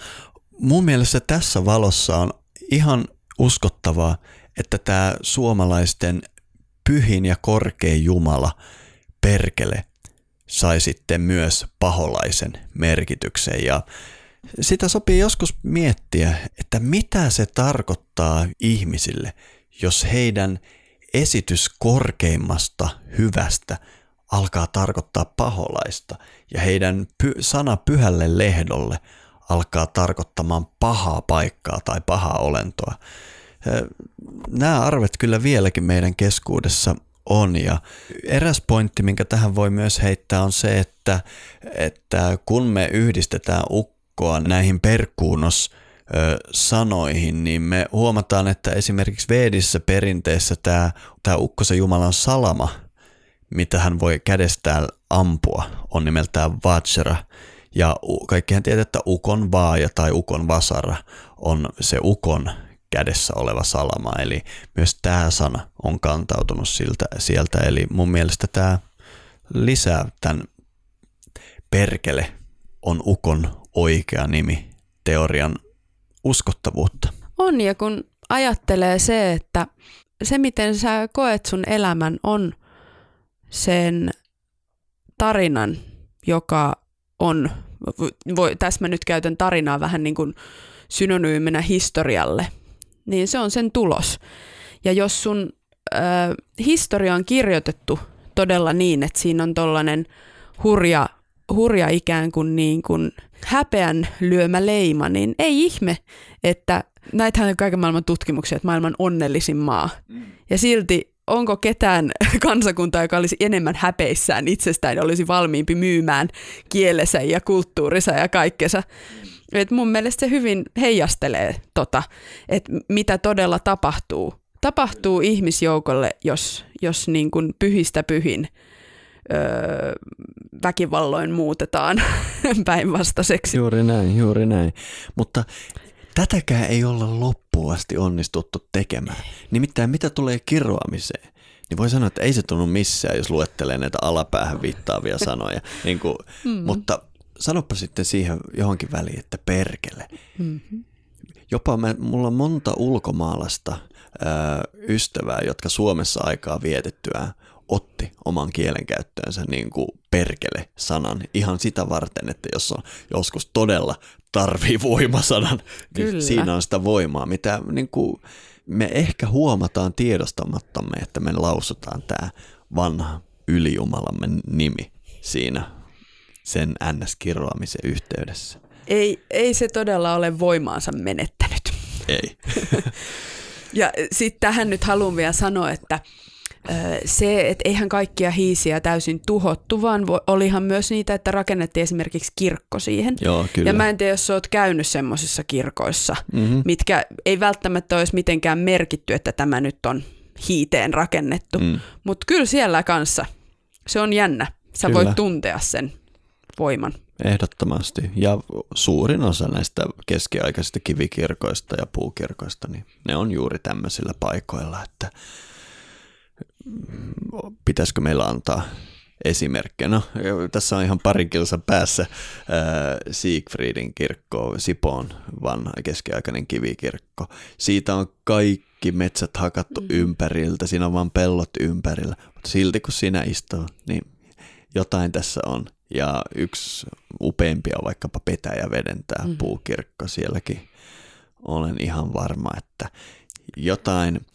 S1: mun mielestä tässä valossa on ihan uskottavaa, että tämä suomalaisten pyhin ja korkein Jumala, perkele, sai sitten myös paholaisen merkityksen. Ja sitä sopii joskus miettiä, että mitä se tarkoittaa ihmisille, jos heidän esitys korkeimmasta hyvästä alkaa tarkoittaa paholaista ja heidän py- sana pyhälle lehdolle alkaa tarkoittamaan pahaa paikkaa tai pahaa olentoa. Nämä arvet kyllä vieläkin meidän keskuudessa on. Ja eräs pointti, minkä tähän voi myös heittää, on se, että, että kun me yhdistetään ukkoa näihin perkuunos sanoihin, niin me huomataan, että esimerkiksi Veedissä perinteessä tämä, tämä ukkosen Jumala on salama, mitä hän voi kädestään ampua, on nimeltään Vajra. Ja kaikkihan tietää, että ukon vaaja tai ukon vasara on se ukon kädessä oleva salama, eli myös tämä sana on kantautunut siltä, sieltä, eli mun mielestä tämä lisää tämän perkele on ukon oikea nimi teorian uskottavuutta.
S2: On, ja kun ajattelee se, että se miten sä koet sun elämän on sen tarinan, joka on, voi, tässä mä nyt käytän tarinaa vähän niin kuin synonyyminä historialle, niin se on sen tulos. Ja jos sun ö, historia on kirjoitettu todella niin, että siinä on tollainen hurja, hurja ikään kuin, niin kuin häpeän lyömä leima, niin ei ihme, että näitähän on kaiken maailman tutkimuksia, että maailman onnellisin maa. Mm. Ja silti onko ketään kansakuntaa, joka olisi enemmän häpeissään itsestään ja olisi valmiimpi myymään kielensä ja kulttuurissa ja kaikkensa. Mm. Et mun mielestä se hyvin heijastelee tota, että mitä todella tapahtuu. Tapahtuu ihmisjoukolle, jos, jos niin kuin pyhistä pyhin öö, väkivalloin muutetaan päinvastaiseksi.
S4: Juuri näin, juuri näin. Mutta tätäkään ei olla loppuun asti onnistuttu tekemään. Nimittäin mitä tulee kiroamiseen, niin voi sanoa, että ei se tunnu missään, jos luettelee näitä alapäähän viittaavia sanoja. niin kuin, mm. Mutta sanoppa sitten siihen johonkin väliin, että perkele. Mm-hmm. Jopa mä, mulla on monta ulkomaalaista ää, ystävää, jotka Suomessa aikaa vietettyään otti oman kielenkäyttöönsä niin kuin perkele-sanan ihan sitä varten, että jos on joskus todella tarvii voimasanan, niin siinä on sitä voimaa, mitä niin kuin me ehkä huomataan tiedostamattamme, että me lausutaan tämä vanha ylijumalamme nimi siinä sen NS-kirroamisen yhteydessä.
S2: Ei, ei se todella ole voimaansa menettänyt.
S4: Ei.
S2: ja sitten tähän nyt haluan vielä sanoa, että se, että eihän kaikkia hiisiä täysin tuhottu, vaan olihan myös niitä, että rakennettiin esimerkiksi kirkko siihen.
S4: Joo, kyllä.
S2: Ja mä en tiedä, jos sä oot käynyt semmoisissa kirkoissa, mm-hmm. mitkä ei välttämättä olisi mitenkään merkitty, että tämä nyt on hiiteen rakennettu. Mm. Mutta kyllä siellä kanssa, se on jännä. Sä kyllä. voit tuntea sen voiman.
S4: Ehdottomasti. Ja suurin osa näistä keskiaikaisista kivikirkoista ja puukirkoista, niin ne on juuri tämmöisillä paikoilla, että pitäisikö meillä antaa esimerkkejä. No, tässä on ihan pari kilsa päässä äh, Siegfriedin kirkko, Sipoon vanha keskiaikainen kivikirkko. Siitä on kaikki metsät hakattu mm. ympäriltä, siinä on vain pellot ympärillä, mutta silti kun sinä istuu, niin jotain tässä on.
S1: Ja yksi upeimpia on vaikkapa Petäjäveden tämä
S2: Mhm.
S1: puukirkko sielläkin. Olen ihan varma, että jotain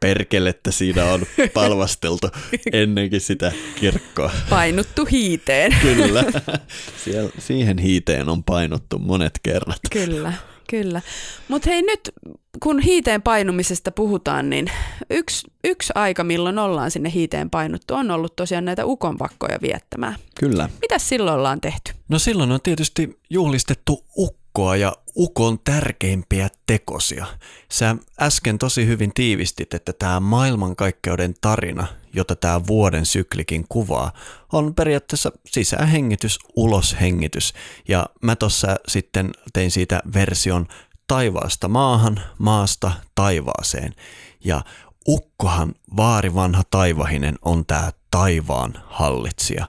S1: perkelettä siinä on palvasteltu ennenkin sitä kirkkoa.
S2: Painuttu hiiteen.
S1: Kyllä. Siellä, siihen hiiteen on painottu monet kerrat.
S2: Kyllä, kyllä. Mutta hei nyt, kun hiiteen painumisesta puhutaan, niin yksi, yksi aika, milloin ollaan sinne hiiteen painuttu, on ollut tosiaan näitä ukonvakkoja viettämään.
S1: Kyllä.
S2: Mitäs silloin ollaan tehty?
S3: No silloin on tietysti juhlistettu ukkoa ja ukon tärkeimpiä tekosia. Sä äsken tosi hyvin tiivistit, että tämä maailmankaikkeuden tarina, jota tämä vuoden syklikin kuvaa, on periaatteessa sisähengitys, uloshengitys. Ja mä tuossa sitten tein siitä version taivaasta maahan, maasta taivaaseen. Ja ukkohan, vaari vanha taivahinen, on tämä taivaan hallitsija.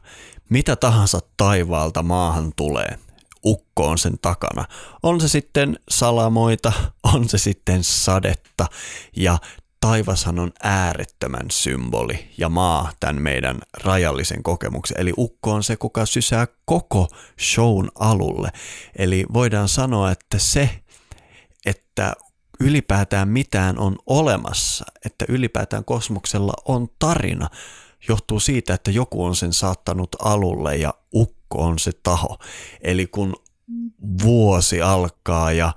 S3: Mitä tahansa taivaalta maahan tulee, ukko on sen takana. On se sitten salamoita, on se sitten sadetta ja taivashan on äärettömän symboli ja maa tämän meidän rajallisen kokemuksen. Eli ukko on se, kuka sysää koko shown alulle. Eli voidaan sanoa, että se, että ylipäätään mitään on olemassa, että ylipäätään kosmoksella on tarina, johtuu siitä, että joku on sen saattanut alulle ja ukko on se taho. Eli kun vuosi alkaa ja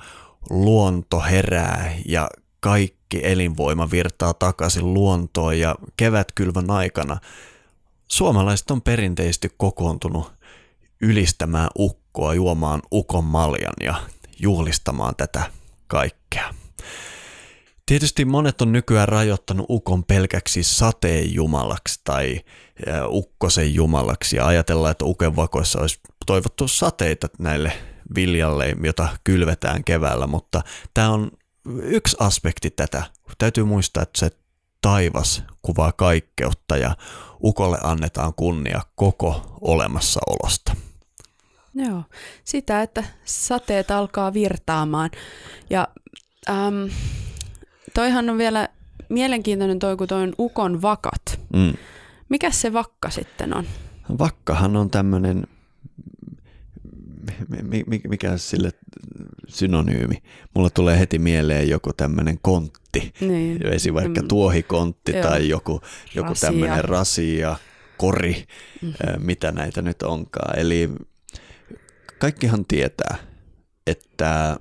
S3: luonto herää ja kaikki elinvoima virtaa takaisin luontoon ja kevätkylvän aikana, suomalaiset on perinteisesti kokoontunut ylistämään ukkoa, juomaan ukon maljan ja juhlistamaan tätä kaikkea. Tietysti monet on nykyään rajoittanut ukon pelkäksi sateen jumalaksi tai ukkosen jumalaksi ja ajatellaan, että ukenvakoissa olisi toivottu sateita näille viljalle, jota kylvetään keväällä, mutta tämä on yksi aspekti tätä. Täytyy muistaa, että se taivas kuvaa kaikkeutta ja ukolle annetaan kunnia koko olemassaolosta.
S2: Joo, sitä, että sateet alkaa virtaamaan. Ja toihan on vielä mielenkiintoinen toi, kun toi on ukon vakat.
S1: Mm.
S2: Mikä se vakka sitten on?
S1: Vakkahan on tämmöinen, mikä sille synonyymi. Mulla tulee heti mieleen joku tämmöinen kontti,
S2: Niin.
S1: esi vaikka
S2: Mm,
S1: tuohikontti
S2: Joo.
S1: tai joku, joku
S2: Rasia.
S1: tämmöinen rasia, kori,
S2: Mhm.
S1: ää, mitä näitä nyt onkaan. Eli kaikkihan tietää, että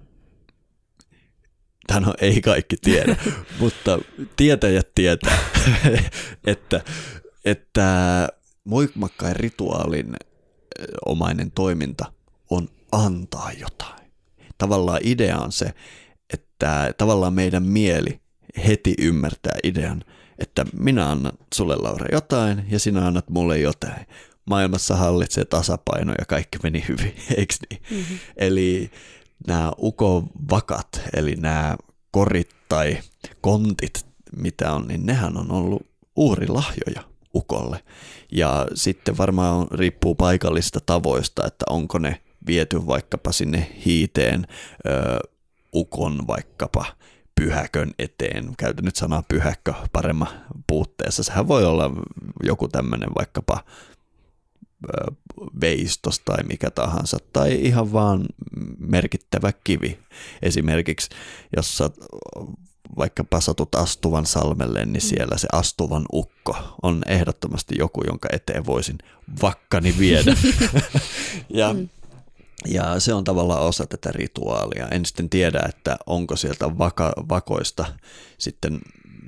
S1: no ei kaikki tiedä, mutta tietäjät tietää, että, että voimakkain rituaalin omainen toiminta on antaa jotain. Tavallaan idea on se, että tavallaan meidän mieli heti ymmärtää idean, että minä annan sulle Laura jotain ja sinä annat mulle jotain. Maailmassa hallitsee tasapaino ja kaikki meni hyvin, eikö niin?
S2: Mhm.
S1: Eli nämä ukovakat, eli nämä korit tai kontit, mitä on, niin nehän on ollut uhrilahjoja ukolle. Ja sitten varmaan riippuu paikallista tavoista, että onko ne viety vaikkapa sinne hiiteen ö, ukon vaikkapa pyhäkön eteen. Käytän nyt sanaa pyhäkkö paremman puutteessa. Sehän voi olla joku tämmöinen vaikkapa veistos tai mikä tahansa, tai ihan vaan merkittävä kivi. Esimerkiksi jos sä vaikkapa satut astuvan salmelle, niin siellä se astuvan ukko on ehdottomasti joku, jonka eteen voisin vakkani viedä. ja, ja se on tavallaan osa tätä rituaalia. En sitten tiedä, että onko sieltä vaka, vakoista sitten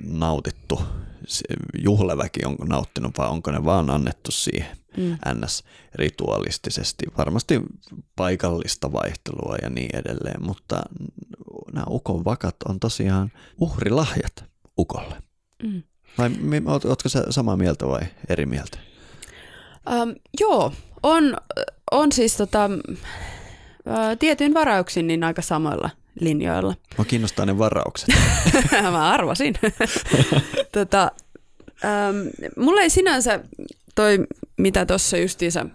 S1: nautittu, se juhlaväki onko nauttinut vai onko ne vaan annettu siihen
S2: Mm.
S1: ns. rituaalistisesti. Varmasti paikallista vaihtelua ja niin edelleen, mutta nämä ukon vakat on tosiaan uhrilahjat ukolle.
S2: Mm.
S1: Vai ootko sä samaa mieltä vai eri mieltä?
S2: Um, joo, on, on siis tota, tietyin varauksin niin aika samoilla linjoilla.
S1: Mä kiinnostaa ne varaukset.
S2: Mä arvasin. tota, ähm, mulla ei sinänsä toi, mitä tuossa justiinsa,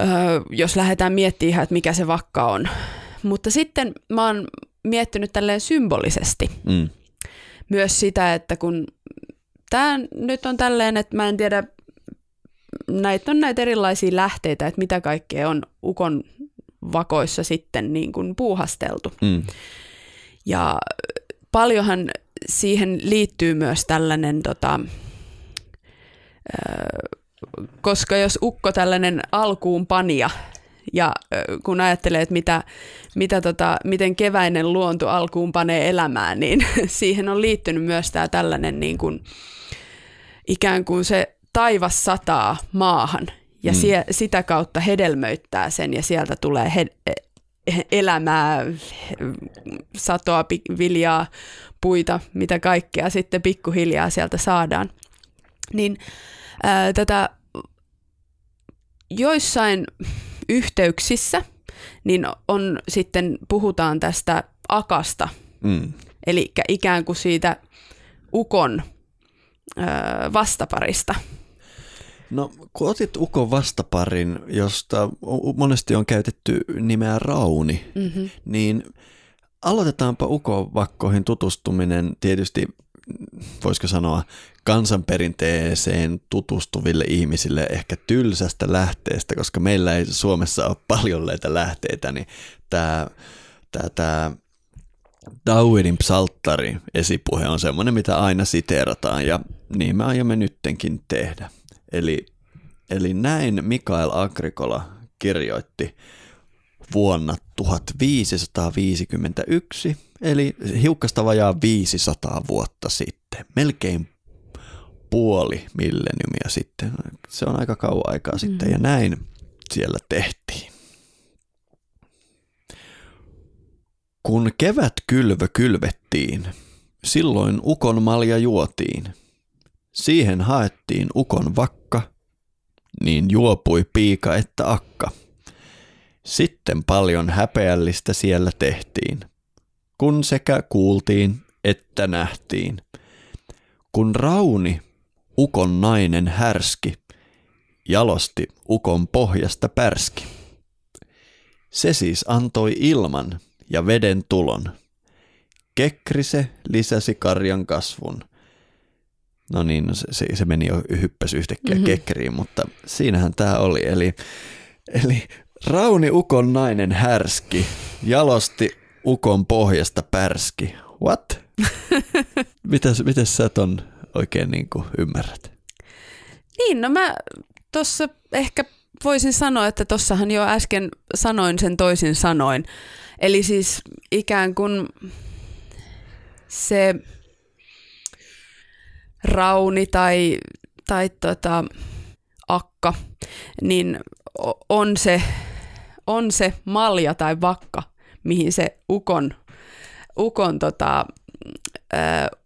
S2: öö, jos lähdetään miettimään että mikä se vakka on. Mutta sitten mä oon miettinyt tälleen symbolisesti
S1: Mm.
S2: myös sitä, että kun tämä nyt on tälleen, että mä en tiedä, näitä on näitä erilaisia lähteitä, että mitä kaikkea on ukon vakoissa sitten niin kuin puuhasteltu.
S1: Mm.
S2: Ja paljonhan siihen liittyy myös tällainen, tota, koska jos ukko tällainen alkuun pania, ja kun ajattelee, että mitä, mitä tota, miten keväinen luonto alkuun panee elämään, niin siihen on liittynyt myös tämä tällainen niin kuin, ikään kuin se taivas sataa maahan ja mm. sie, sitä kautta hedelmöittää sen ja sieltä tulee he, elämää, satoa, viljaa, puita, mitä kaikkea sitten pikkuhiljaa sieltä saadaan. Niin ää, tätä joissain yhteyksissä niin on sitten, puhutaan tästä akasta, mm. eli ikään kuin siitä ukon ää, vastaparista –
S1: No kun otit Ukon vastaparin, josta monesti on käytetty nimeä Rauni, mm-hmm. niin aloitetaanpa Ukon vakkoihin tutustuminen tietysti, voisiko sanoa, kansanperinteeseen tutustuville ihmisille ehkä tylsästä lähteestä, koska meillä ei Suomessa ole paljon näitä lähteitä, niin tämä, tämä, tämä Dawidin psalttari esipuhe on semmoinen, mitä aina siteerataan ja niin me aiomme nyttenkin tehdä. Eli, eli näin Mikael Agrikola kirjoitti vuonna 1551, eli hiukkasta vajaa 500 vuotta sitten, melkein puoli milleniumia sitten. Se on aika kauan aikaa mm. sitten ja näin siellä tehtiin. Kun kevät kylvö kylvettiin, silloin ukon malja juotiin – Siihen haettiin ukon vakka, niin juopui piika että akka. Sitten paljon häpeällistä siellä tehtiin, kun sekä kuultiin että nähtiin. Kun Rauni, ukon nainen härski, jalosti ukon pohjasta pärski. Se siis antoi ilman ja veden tulon. Kekrise lisäsi karjan kasvun – No niin, no se, se meni jo hyppäs yhtäkkiä mm-hmm. kekkeriin, mutta siinähän tämä oli. Eli, eli Rauni Ukon nainen härski, jalosti Ukon pohjasta pärski. What? mitäs, mitäs sä ton oikein niin kuin ymmärrät?
S2: Niin, no mä tuossa ehkä voisin sanoa, että tossahan jo äsken sanoin sen toisin sanoin. Eli siis ikään kuin se rauni tai, tai tota, akka, niin on se, on se malja tai vakka, mihin se ukon, ukon, tota,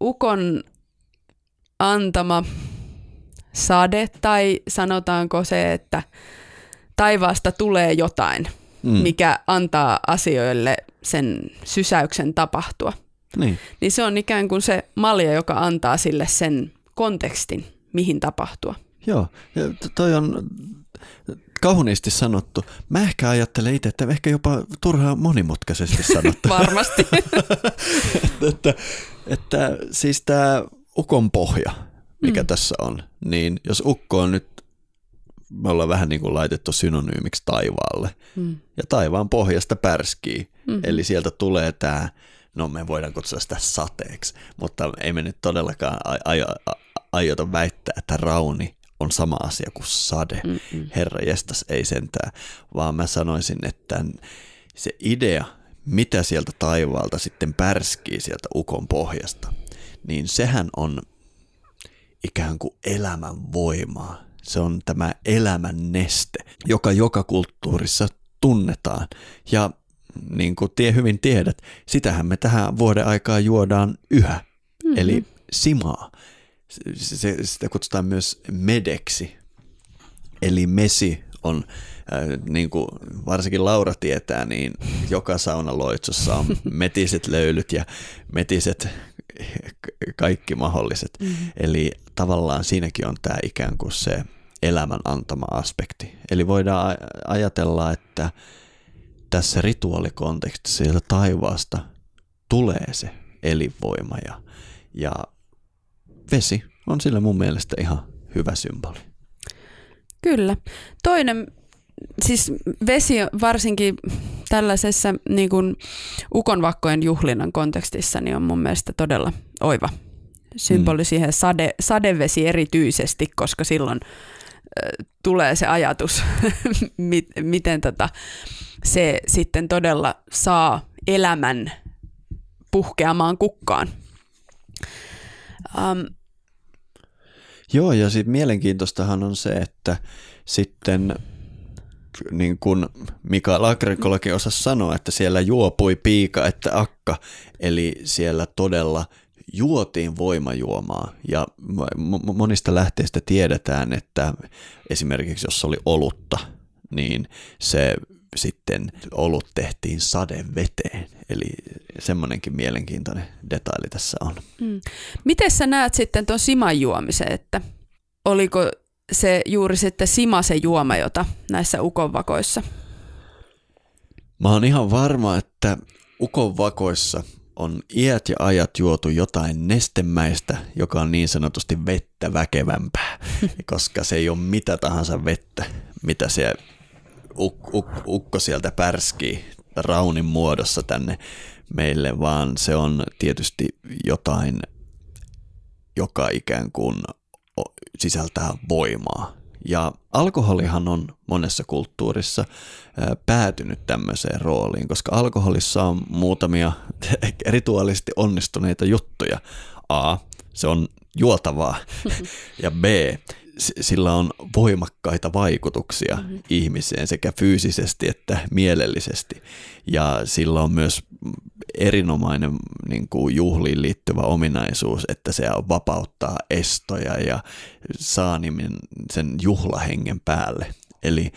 S2: ukon antama sade tai sanotaanko se, että taivaasta tulee jotain, mm. mikä antaa asioille sen sysäyksen tapahtua. Niin. niin se on ikään kuin se malja, joka antaa sille sen kontekstin, mihin tapahtua.
S1: Joo, ja toi on kauniisti sanottu. Mä ehkä ajattelen itse, että ehkä jopa turhaan monimutkaisesti sanottu.
S2: Varmasti.
S1: että, että, että siis tämä ukon pohja, mikä mm. tässä on, niin jos ukko on nyt, me ollaan vähän niin kuin laitettu synonyymiksi taivaalle, mm. ja taivaan pohjasta pärskii, mm. eli sieltä tulee tämä no me voidaan kutsua sitä sateeksi, mutta ei me nyt todellakaan aio, aiota väittää, että rauni on sama asia kuin sade. Mm-mm. Herra jestas, ei sentään, vaan mä sanoisin, että se idea, mitä sieltä taivaalta sitten pärskii sieltä ukon pohjasta, niin sehän on ikään kuin elämän voimaa. Se on tämä elämän neste, joka joka kulttuurissa tunnetaan. Ja niin kuin tie hyvin tiedät, sitähän me tähän vuoden aikaa juodaan yhä, mm-hmm. eli simaa. Se, sitä kutsutaan myös medeksi, eli mesi on, äh, niin kuin varsinkin Laura tietää, niin joka saunaloitsussa on metiset löylyt ja metiset kaikki mahdolliset. Mm-hmm. Eli tavallaan siinäkin on tämä ikään kuin se elämän antama aspekti. Eli voidaan ajatella, että tässä rituaalikontekstissa sieltä taivaasta tulee se elinvoima ja, ja vesi on sillä mun mielestä ihan hyvä symboli.
S2: Kyllä. Toinen, siis vesi varsinkin tällaisessa niin kuin ukonvakkojen juhlinnan kontekstissa niin on mun mielestä todella oiva symboli mm. siihen sade, sadevesi erityisesti, koska silloin äh, tulee se ajatus, mit, miten tota, se sitten todella saa elämän puhkeamaan kukkaan. Um,
S1: Joo, ja sitten mielenkiintoistahan on se, että sitten niin kuin Mika Lakrikolakin osasi sanoa, että siellä juopui piika että akka, eli siellä todella juotiin voimajuomaa ja monista lähteistä tiedetään, että esimerkiksi jos oli olutta, niin se sitten olut tehtiin sadeveteen. Eli semmoinenkin mielenkiintoinen detaili tässä on. Mm.
S2: Miten sä näet sitten tuon siman juomisen, että oliko se juuri sitten sima se juoma, jota näissä ukonvakoissa?
S1: Mä oon ihan varma, että ukonvakoissa on iät ja ajat juotu jotain nestemäistä, joka on niin sanotusti vettä väkevämpää, koska se ei ole mitä tahansa vettä, mitä se uk, uk, ukko sieltä pärskii raunin muodossa tänne meille, vaan se on tietysti jotain, joka ikään kuin sisältää voimaa. Ja alkoholihan on monessa kulttuurissa päätynyt tämmöiseen rooliin, koska alkoholissa on muutamia rituaalisesti onnistuneita juttuja. A, se on juotavaa ja B, sillä on voimakkaita vaikutuksia mm-hmm. ihmiseen sekä fyysisesti että mielellisesti. Ja sillä on myös erinomainen niin kuin juhliin liittyvä ominaisuus, että se vapauttaa estoja ja saa nimen sen juhlahengen päälle. Eli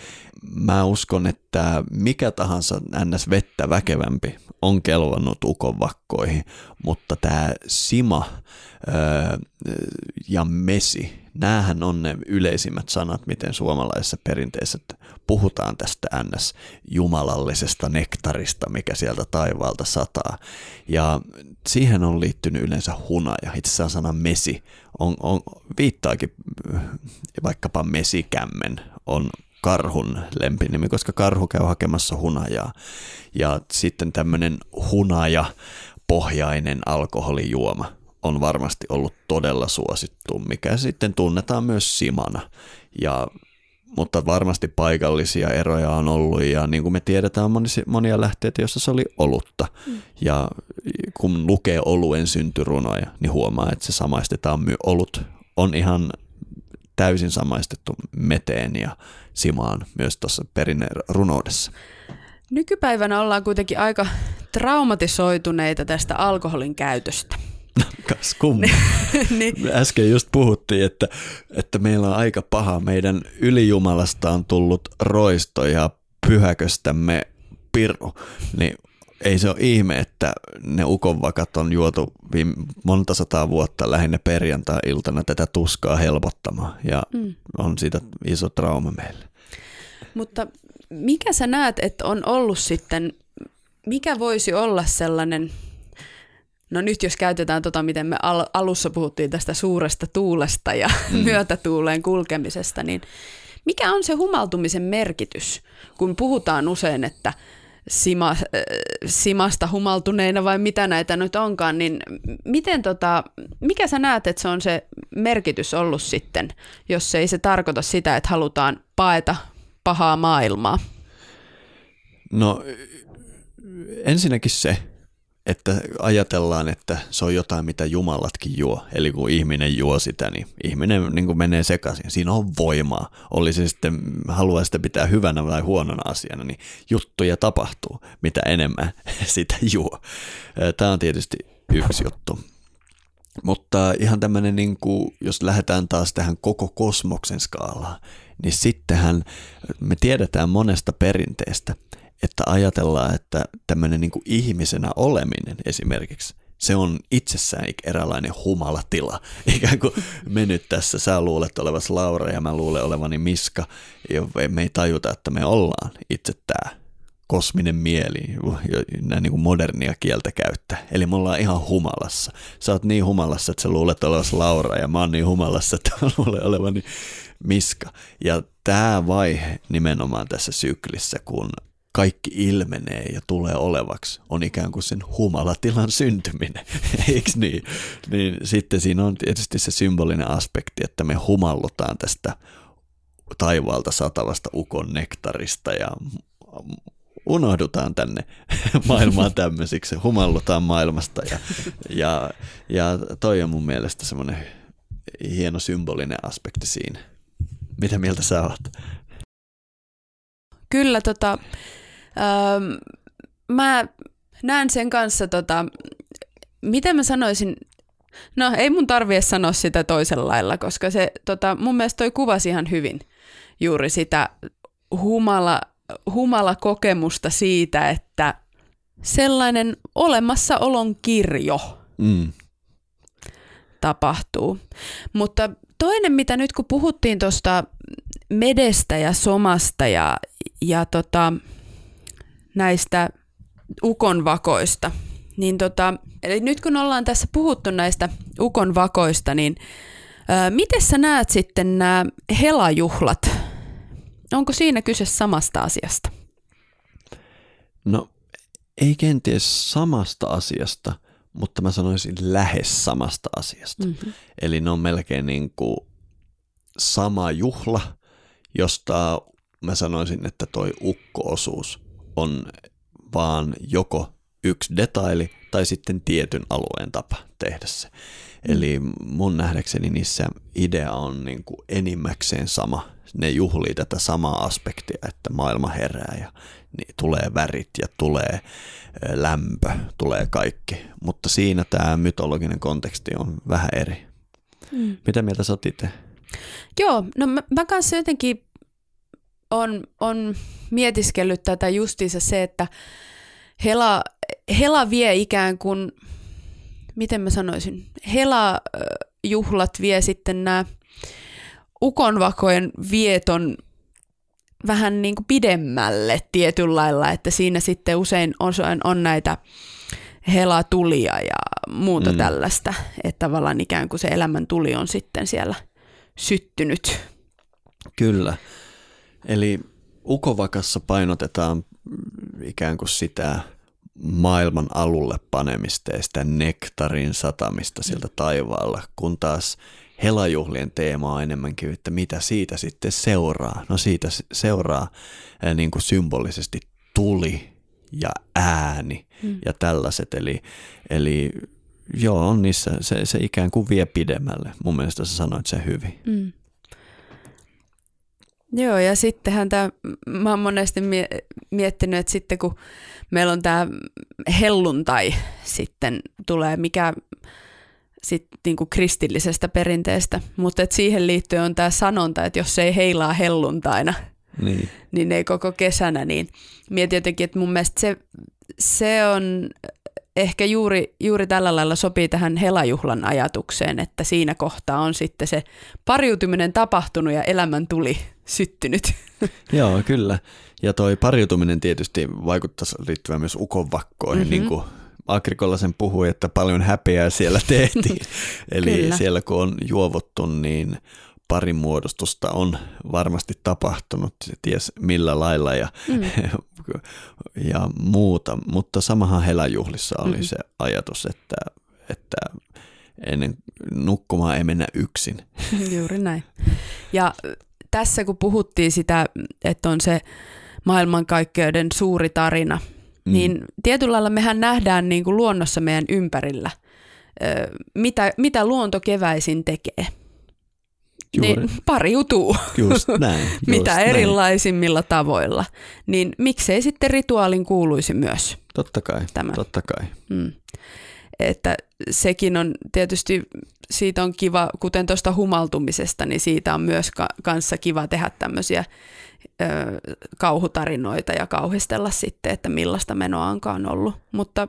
S1: mä uskon, että mikä tahansa ns. vettä väkevämpi on kelvannut ukonvakkoihin, mutta tämä sima öö, ja mesi, näähän on ne yleisimmät sanat, miten suomalaisessa perinteessä puhutaan tästä ns. jumalallisesta nektarista, mikä sieltä taivaalta sataa. Ja siihen on liittynyt yleensä hunaja. Itse asiassa sana mesi on, on, viittaakin vaikkapa mesikämmen on karhun lempinimi, koska karhu käy hakemassa hunajaa. Ja sitten tämmöinen hunaja pohjainen alkoholijuoma on varmasti ollut todella suosittu, mikä sitten tunnetaan myös simana. Ja, mutta varmasti paikallisia eroja on ollut ja niin kuin me tiedetään monia, monia lähteitä, joissa se oli olutta. Mm. Ja kun lukee oluen syntyrunoja, niin huomaa, että se samaistetaan myös olut on ihan täysin samaistettu meteen ja simaan myös tuossa perinnerunoudessa.
S2: Nykypäivänä ollaan kuitenkin aika traumatisoituneita tästä alkoholin käytöstä.
S1: Kas kumma. niin. Äsken just puhuttiin, että, että meillä on aika paha. Meidän ylijumalasta on tullut roisto ja pyhäköstämme piru. Niin ei se ole ihme, että ne ukonvakat on juotu viime monta sataa vuotta lähinnä perjantai-iltana tätä tuskaa helpottamaan ja mm. on siitä iso trauma meille.
S2: Mutta mikä sä näet, että on ollut sitten, mikä voisi olla sellainen, no nyt jos käytetään tota, miten me al- alussa puhuttiin tästä suuresta tuulesta ja mm. myötätuuleen kulkemisesta, niin mikä on se humaltumisen merkitys, kun puhutaan usein, että – sima, äh, simasta humaltuneina vai mitä näitä nyt onkaan, niin miten tota, mikä sä näet, että se on se merkitys ollut sitten, jos ei se tarkoita sitä, että halutaan paeta pahaa maailmaa?
S1: No ensinnäkin se, että ajatellaan, että se on jotain, mitä jumalatkin juo. Eli kun ihminen juo sitä, niin ihminen niin kuin menee sekaisin. Siinä on voimaa. Oli se sitten, haluaa sitä pitää hyvänä vai huonona asiana, niin juttuja tapahtuu, mitä enemmän sitä juo. Tämä on tietysti yksi juttu. Mutta ihan tämmöinen, niin kuin, jos lähdetään taas tähän koko kosmoksen skaalaan, niin sittenhän me tiedetään monesta perinteestä, että ajatellaan, että tämmöinen niin ihmisenä oleminen esimerkiksi, se on itsessään eräänlainen humalatila. Ikään kuin me nyt tässä, sä luulet olevasi Laura ja mä luulen olevani Miska, ja me ei tajuta, että me ollaan itse tämä kosminen mieli, näin niin kuin modernia kieltä käyttää. Eli me ollaan ihan humalassa. Sä oot niin humalassa, että sä luulet olevasi Laura, ja mä oon niin humalassa, että mä luulen olevani Miska. Ja tämä vaihe nimenomaan tässä syklissä, kun kaikki ilmenee ja tulee olevaksi, on ikään kuin sen humalatilan syntyminen, eikö niin? Niin sitten siinä on tietysti se symbolinen aspekti, että me humallutaan tästä taivaalta satavasta ukon nektarista ja unohdutaan tänne maailmaan tämmöisiksi, humallutaan maailmasta ja, ja, ja toi on mun mielestä semmoinen hieno symbolinen aspekti siinä. Mitä mieltä sä oot?
S2: Kyllä, tota, öö, mä näen sen kanssa, tota, miten mä sanoisin, no ei mun tarvitse sanoa sitä toisella lailla, koska se tota, mun mielestä toi kuvasi ihan hyvin juuri sitä humala, humala kokemusta siitä, että sellainen olemassaolon kirjo mm. tapahtuu. Mutta toinen, mitä nyt kun puhuttiin tuosta medestä ja somasta ja, ja tota, näistä ukonvakoista, niin tota, eli nyt kun ollaan tässä puhuttu näistä ukonvakoista, niin ää, miten sä näet sitten nämä helajuhlat? Onko siinä kyse samasta asiasta?
S1: No ei kenties samasta asiasta, mutta mä sanoisin lähes samasta asiasta. Mm-hmm. Eli ne on melkein niin kuin sama juhla, josta mä sanoisin, että toi ukkoosuus on vaan joko yksi detaili tai sitten tietyn alueen tapa tehdä se. Mm. Eli mun nähdäkseni niissä idea on niin kuin enimmäkseen sama. Ne juhlii tätä samaa aspektia, että maailma herää ja niin tulee värit ja tulee lämpö, tulee kaikki. Mutta siinä tämä mytologinen konteksti on vähän eri. Mm. Mitä mieltä sä oot itse?
S2: Joo, no mä, mä kanssa jotenkin on, on mietiskellyt tätä justiinsa se, että Hela, Hela vie ikään kuin, miten mä sanoisin, Hela-juhlat vie sitten nämä ukonvakojen vieton vähän niin kuin pidemmälle tietyllä lailla, että siinä sitten usein on, on näitä helatulia ja muuta mm. tällaista, että tavallaan ikään kuin se elämän tuli on sitten siellä syttynyt.
S1: Kyllä. Eli Ukovakassa painotetaan ikään kuin sitä maailman alulle panemista ja sitä nektarin satamista sieltä taivaalla, kun taas helajuhlien teema on enemmänkin, että mitä siitä sitten seuraa. No siitä seuraa niin kuin symbolisesti tuli ja ääni mm. ja tällaiset. Eli, eli joo, on niissä, se, se ikään kuin vie pidemmälle. Mun mielestä sä sanoit sen hyvin. Mm.
S2: Joo, ja sittenhän tämä, mä oon monesti miettinyt, että sitten kun meillä on tämä helluntai sitten tulee, mikä sitten niinku kristillisestä perinteestä, mutta et siihen liittyen on tämä sanonta, että jos se ei heilaa helluntaina, niin. niin ei koko kesänä, niin mietin jotenkin, että mun mielestä se, se on ehkä juuri, juuri tällä lailla sopii tähän helajuhlan ajatukseen, että siinä kohtaa on sitten se pariutuminen tapahtunut ja elämän tuli syttynyt.
S1: Joo, kyllä. Ja toi pariutuminen tietysti vaikuttaisi liittyvän myös ukonvakkoihin, mm-hmm. niin kuin Agrikolla sen puhui, että paljon häpeää siellä tehtiin. Eli kyllä. siellä kun on juovottu, niin parimuodostusta on varmasti tapahtunut, ties millä lailla ja, mm. ja muuta, mutta samahan helajuhlissa oli mm. se ajatus, että, että ennen nukkumaan ei mennä yksin.
S2: Juuri näin. Ja tässä kun puhuttiin sitä, että on se maailmankaikkeuden suuri tarina, mm. niin tietyllä lailla mehän nähdään niin kuin luonnossa meidän ympärillä, mitä, mitä luonto keväisin tekee. Juuri. Niin pariutuu.
S1: Just näin. Just
S2: mitä näin. erilaisimmilla tavoilla. Niin miksei sitten rituaalin kuuluisi myös
S1: Totta kai, tämä. totta kai. Mm.
S2: Että sekin on tietysti, siitä on kiva, kuten tuosta humaltumisesta, niin siitä on myös ka- kanssa kiva tehdä tämmöisiä ö, kauhutarinoita ja kauhistella sitten, että millaista menoa onkaan ollut. Mutta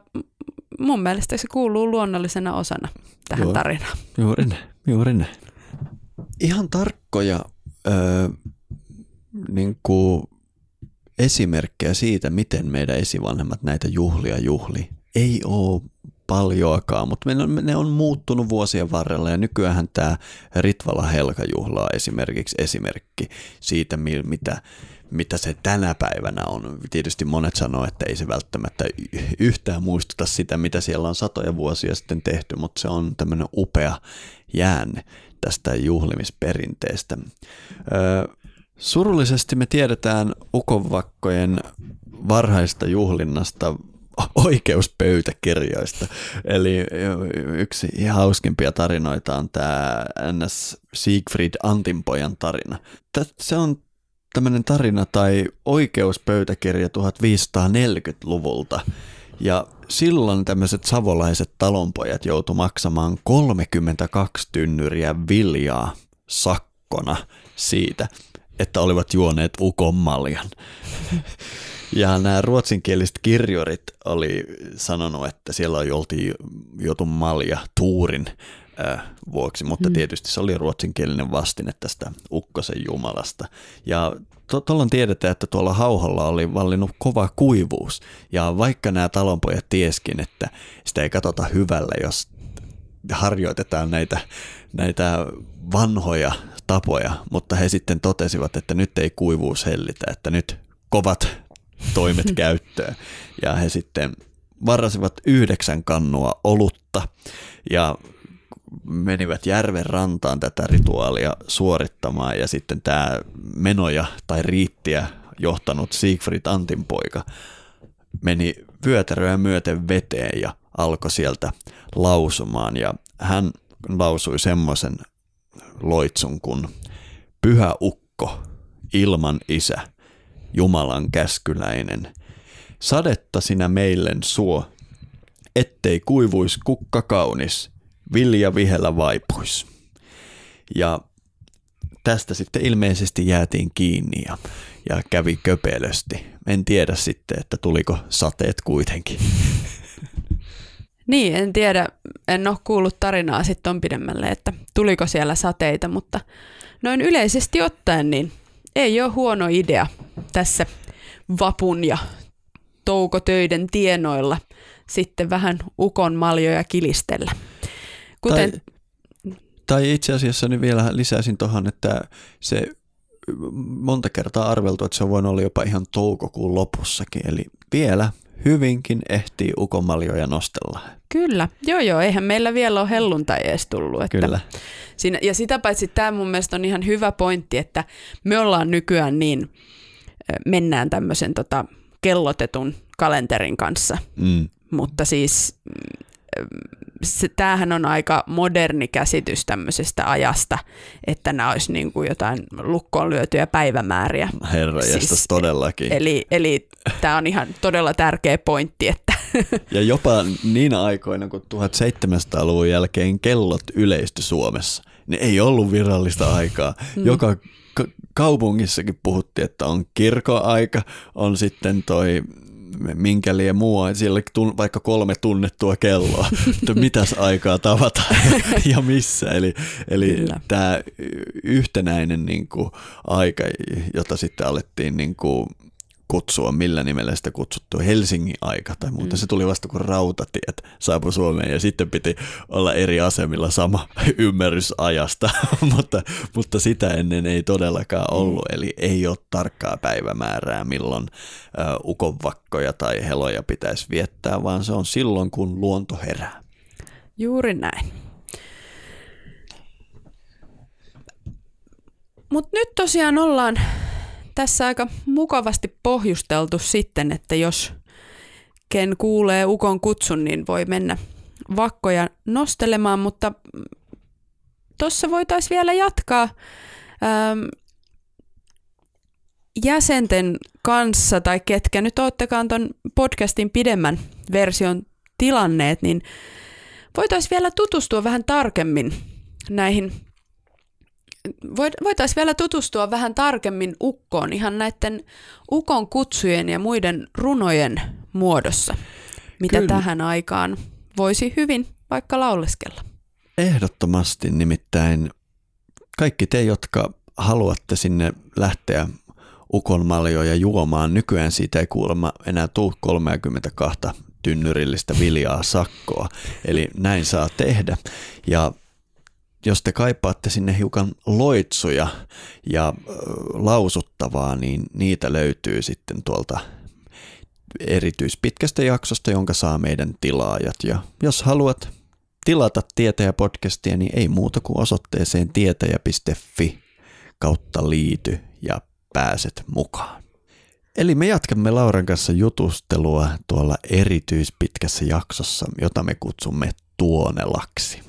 S2: mun mielestä se kuuluu luonnollisena osana tähän Juuri, tarinaan.
S1: Juuri näin, juuri näin. Ihan tarkkoja ö, niin kuin esimerkkejä siitä, miten meidän esivanhemmat näitä juhlia juhli, ei ole paljoakaan, mutta ne on, on muuttunut vuosien varrella ja nykyään tämä Ritvala Helkajuhla esimerkiksi esimerkki siitä, mitä, mitä se tänä päivänä on. Tietysti monet sanoo, että ei se välttämättä yhtään muistuta sitä, mitä siellä on satoja vuosia sitten tehty, mutta se on tämmöinen upea jäänne tästä juhlimisperinteestä. Surullisesti me tiedetään ukonvakkojen varhaista juhlinnasta oikeuspöytäkirjoista. Eli yksi hauskimpia tarinoita on tämä NS Siegfried Antinpojan tarina. Se on tämmöinen tarina tai oikeuspöytäkirja 1540-luvulta. Ja silloin tämmöiset savolaiset talonpojat joutu maksamaan 32 tynnyriä viljaa sakkona siitä, että olivat juoneet ukonmaljan. Ja nämä ruotsinkieliset kirjorit oli sanonut, että siellä oltiin joutu malja tuurin äh, vuoksi, mutta mm. tietysti se oli ruotsinkielinen vastine tästä Ukkosen Jumalasta. Ja tuolloin tiedetään, että tuolla hauholla oli vallinnut kova kuivuus. Ja vaikka nämä talonpojat tieskin, että sitä ei katsota hyvällä, jos harjoitetaan näitä, näitä vanhoja tapoja, mutta he sitten totesivat, että nyt ei kuivuus hellitä, että nyt kovat toimet käyttöön. Ja he sitten varasivat yhdeksän kannua olutta ja menivät järven rantaan tätä rituaalia suorittamaan ja sitten tämä menoja tai riittiä johtanut Siegfried Antin poika meni vyötäröä myöten veteen ja alkoi sieltä lausumaan ja hän lausui semmoisen loitsun kuin Pyhä ukko, ilman isä, Jumalan käskyläinen. Sadetta sinä meillen suo, ettei kuivuis kukka kaunis, vilja vihellä vaipuis. Ja tästä sitten ilmeisesti jäätiin kiinni ja, ja kävi köpelösti. En tiedä sitten, että tuliko sateet kuitenkin.
S2: Niin, en tiedä. En ole kuullut tarinaa sitten on pidemmälle, että tuliko siellä sateita, mutta noin yleisesti ottaen niin ei ole huono idea tässä vapun ja toukotöiden tienoilla sitten vähän ukon maljoja kilistellä.
S1: Kuten... Tai, tai itse asiassa niin vielä lisäisin tuohon, että se monta kertaa arveltu, että se on voinut olla jopa ihan toukokuun lopussakin, eli vielä hyvinkin ehtii ukonmaljoja nostella.
S2: Kyllä, joo joo, eihän meillä vielä ole helluntai edes tullut. Että Kyllä. Siinä, ja sitä paitsi tämä mun mielestä on ihan hyvä pointti, että me ollaan nykyään niin, mennään tämmöisen tota, kellotetun kalenterin kanssa, mm. mutta siis se, tämähän on aika moderni käsitys tämmöisestä ajasta, että nämä olisi niin kuin jotain lukkoon lyötyjä päivämääriä.
S1: Herra siis, todellakin.
S2: Eli, eli tämä on ihan todella tärkeä pointti, että
S1: ja jopa niinä aikoina, kun 1700-luvun jälkeen kellot yleisty Suomessa, niin ei ollut virallista aikaa. Mm. Joka kaupungissakin puhuttiin, että on kirkoaika, on sitten toi minkä liian muu, siellä tun, vaikka kolme tunnettua kelloa, että mitäs aikaa tavata ja missä. Eli, eli tämä yhtenäinen niin kuin, aika, jota sitten alettiin niin kuin, kutsua, millä nimellä sitä kutsuttu, Helsingin aika tai muuta. Mm. Se tuli vasta kun rautatiet saapui Suomeen ja sitten piti olla eri asemilla sama ymmärrys ajasta, mutta, mutta sitä ennen ei todellakaan mm. ollut, mm. eli ei ole tarkkaa päivämäärää, milloin uh, ukonvakkoja tai heloja pitäisi viettää, vaan se on silloin, kun luonto herää.
S2: Juuri näin. Mutta nyt tosiaan ollaan tässä aika mukavasti pohjusteltu sitten, että jos ken kuulee ukon kutsun, niin voi mennä vakkoja nostelemaan, mutta tuossa voitaisiin vielä jatkaa ähm, jäsenten kanssa, tai ketkä nyt oottekaan tuon podcastin pidemmän version tilanneet, niin voitaisiin vielä tutustua vähän tarkemmin näihin voitaisiin vielä tutustua vähän tarkemmin ukkoon ihan näiden ukon kutsujen ja muiden runojen muodossa, mitä Kyllä. tähän aikaan voisi hyvin vaikka lauleskella.
S1: Ehdottomasti nimittäin kaikki te, jotka haluatte sinne lähteä ukonmaljoja juomaan, nykyään siitä ei kuulemma enää tule 32 tynnyrillistä viljaa sakkoa. Eli näin saa tehdä. Ja jos te kaipaatte sinne hiukan loitsuja ja lausuttavaa, niin niitä löytyy sitten tuolta erityispitkästä jaksosta, jonka saa meidän tilaajat. Ja jos haluat tilata Tietäjä-podcastia, niin ei muuta kuin osoitteeseen tietäjä.fi kautta liity ja pääset mukaan. Eli me jatkamme Lauran kanssa jutustelua tuolla erityispitkässä jaksossa, jota me kutsumme Tuonelaksi.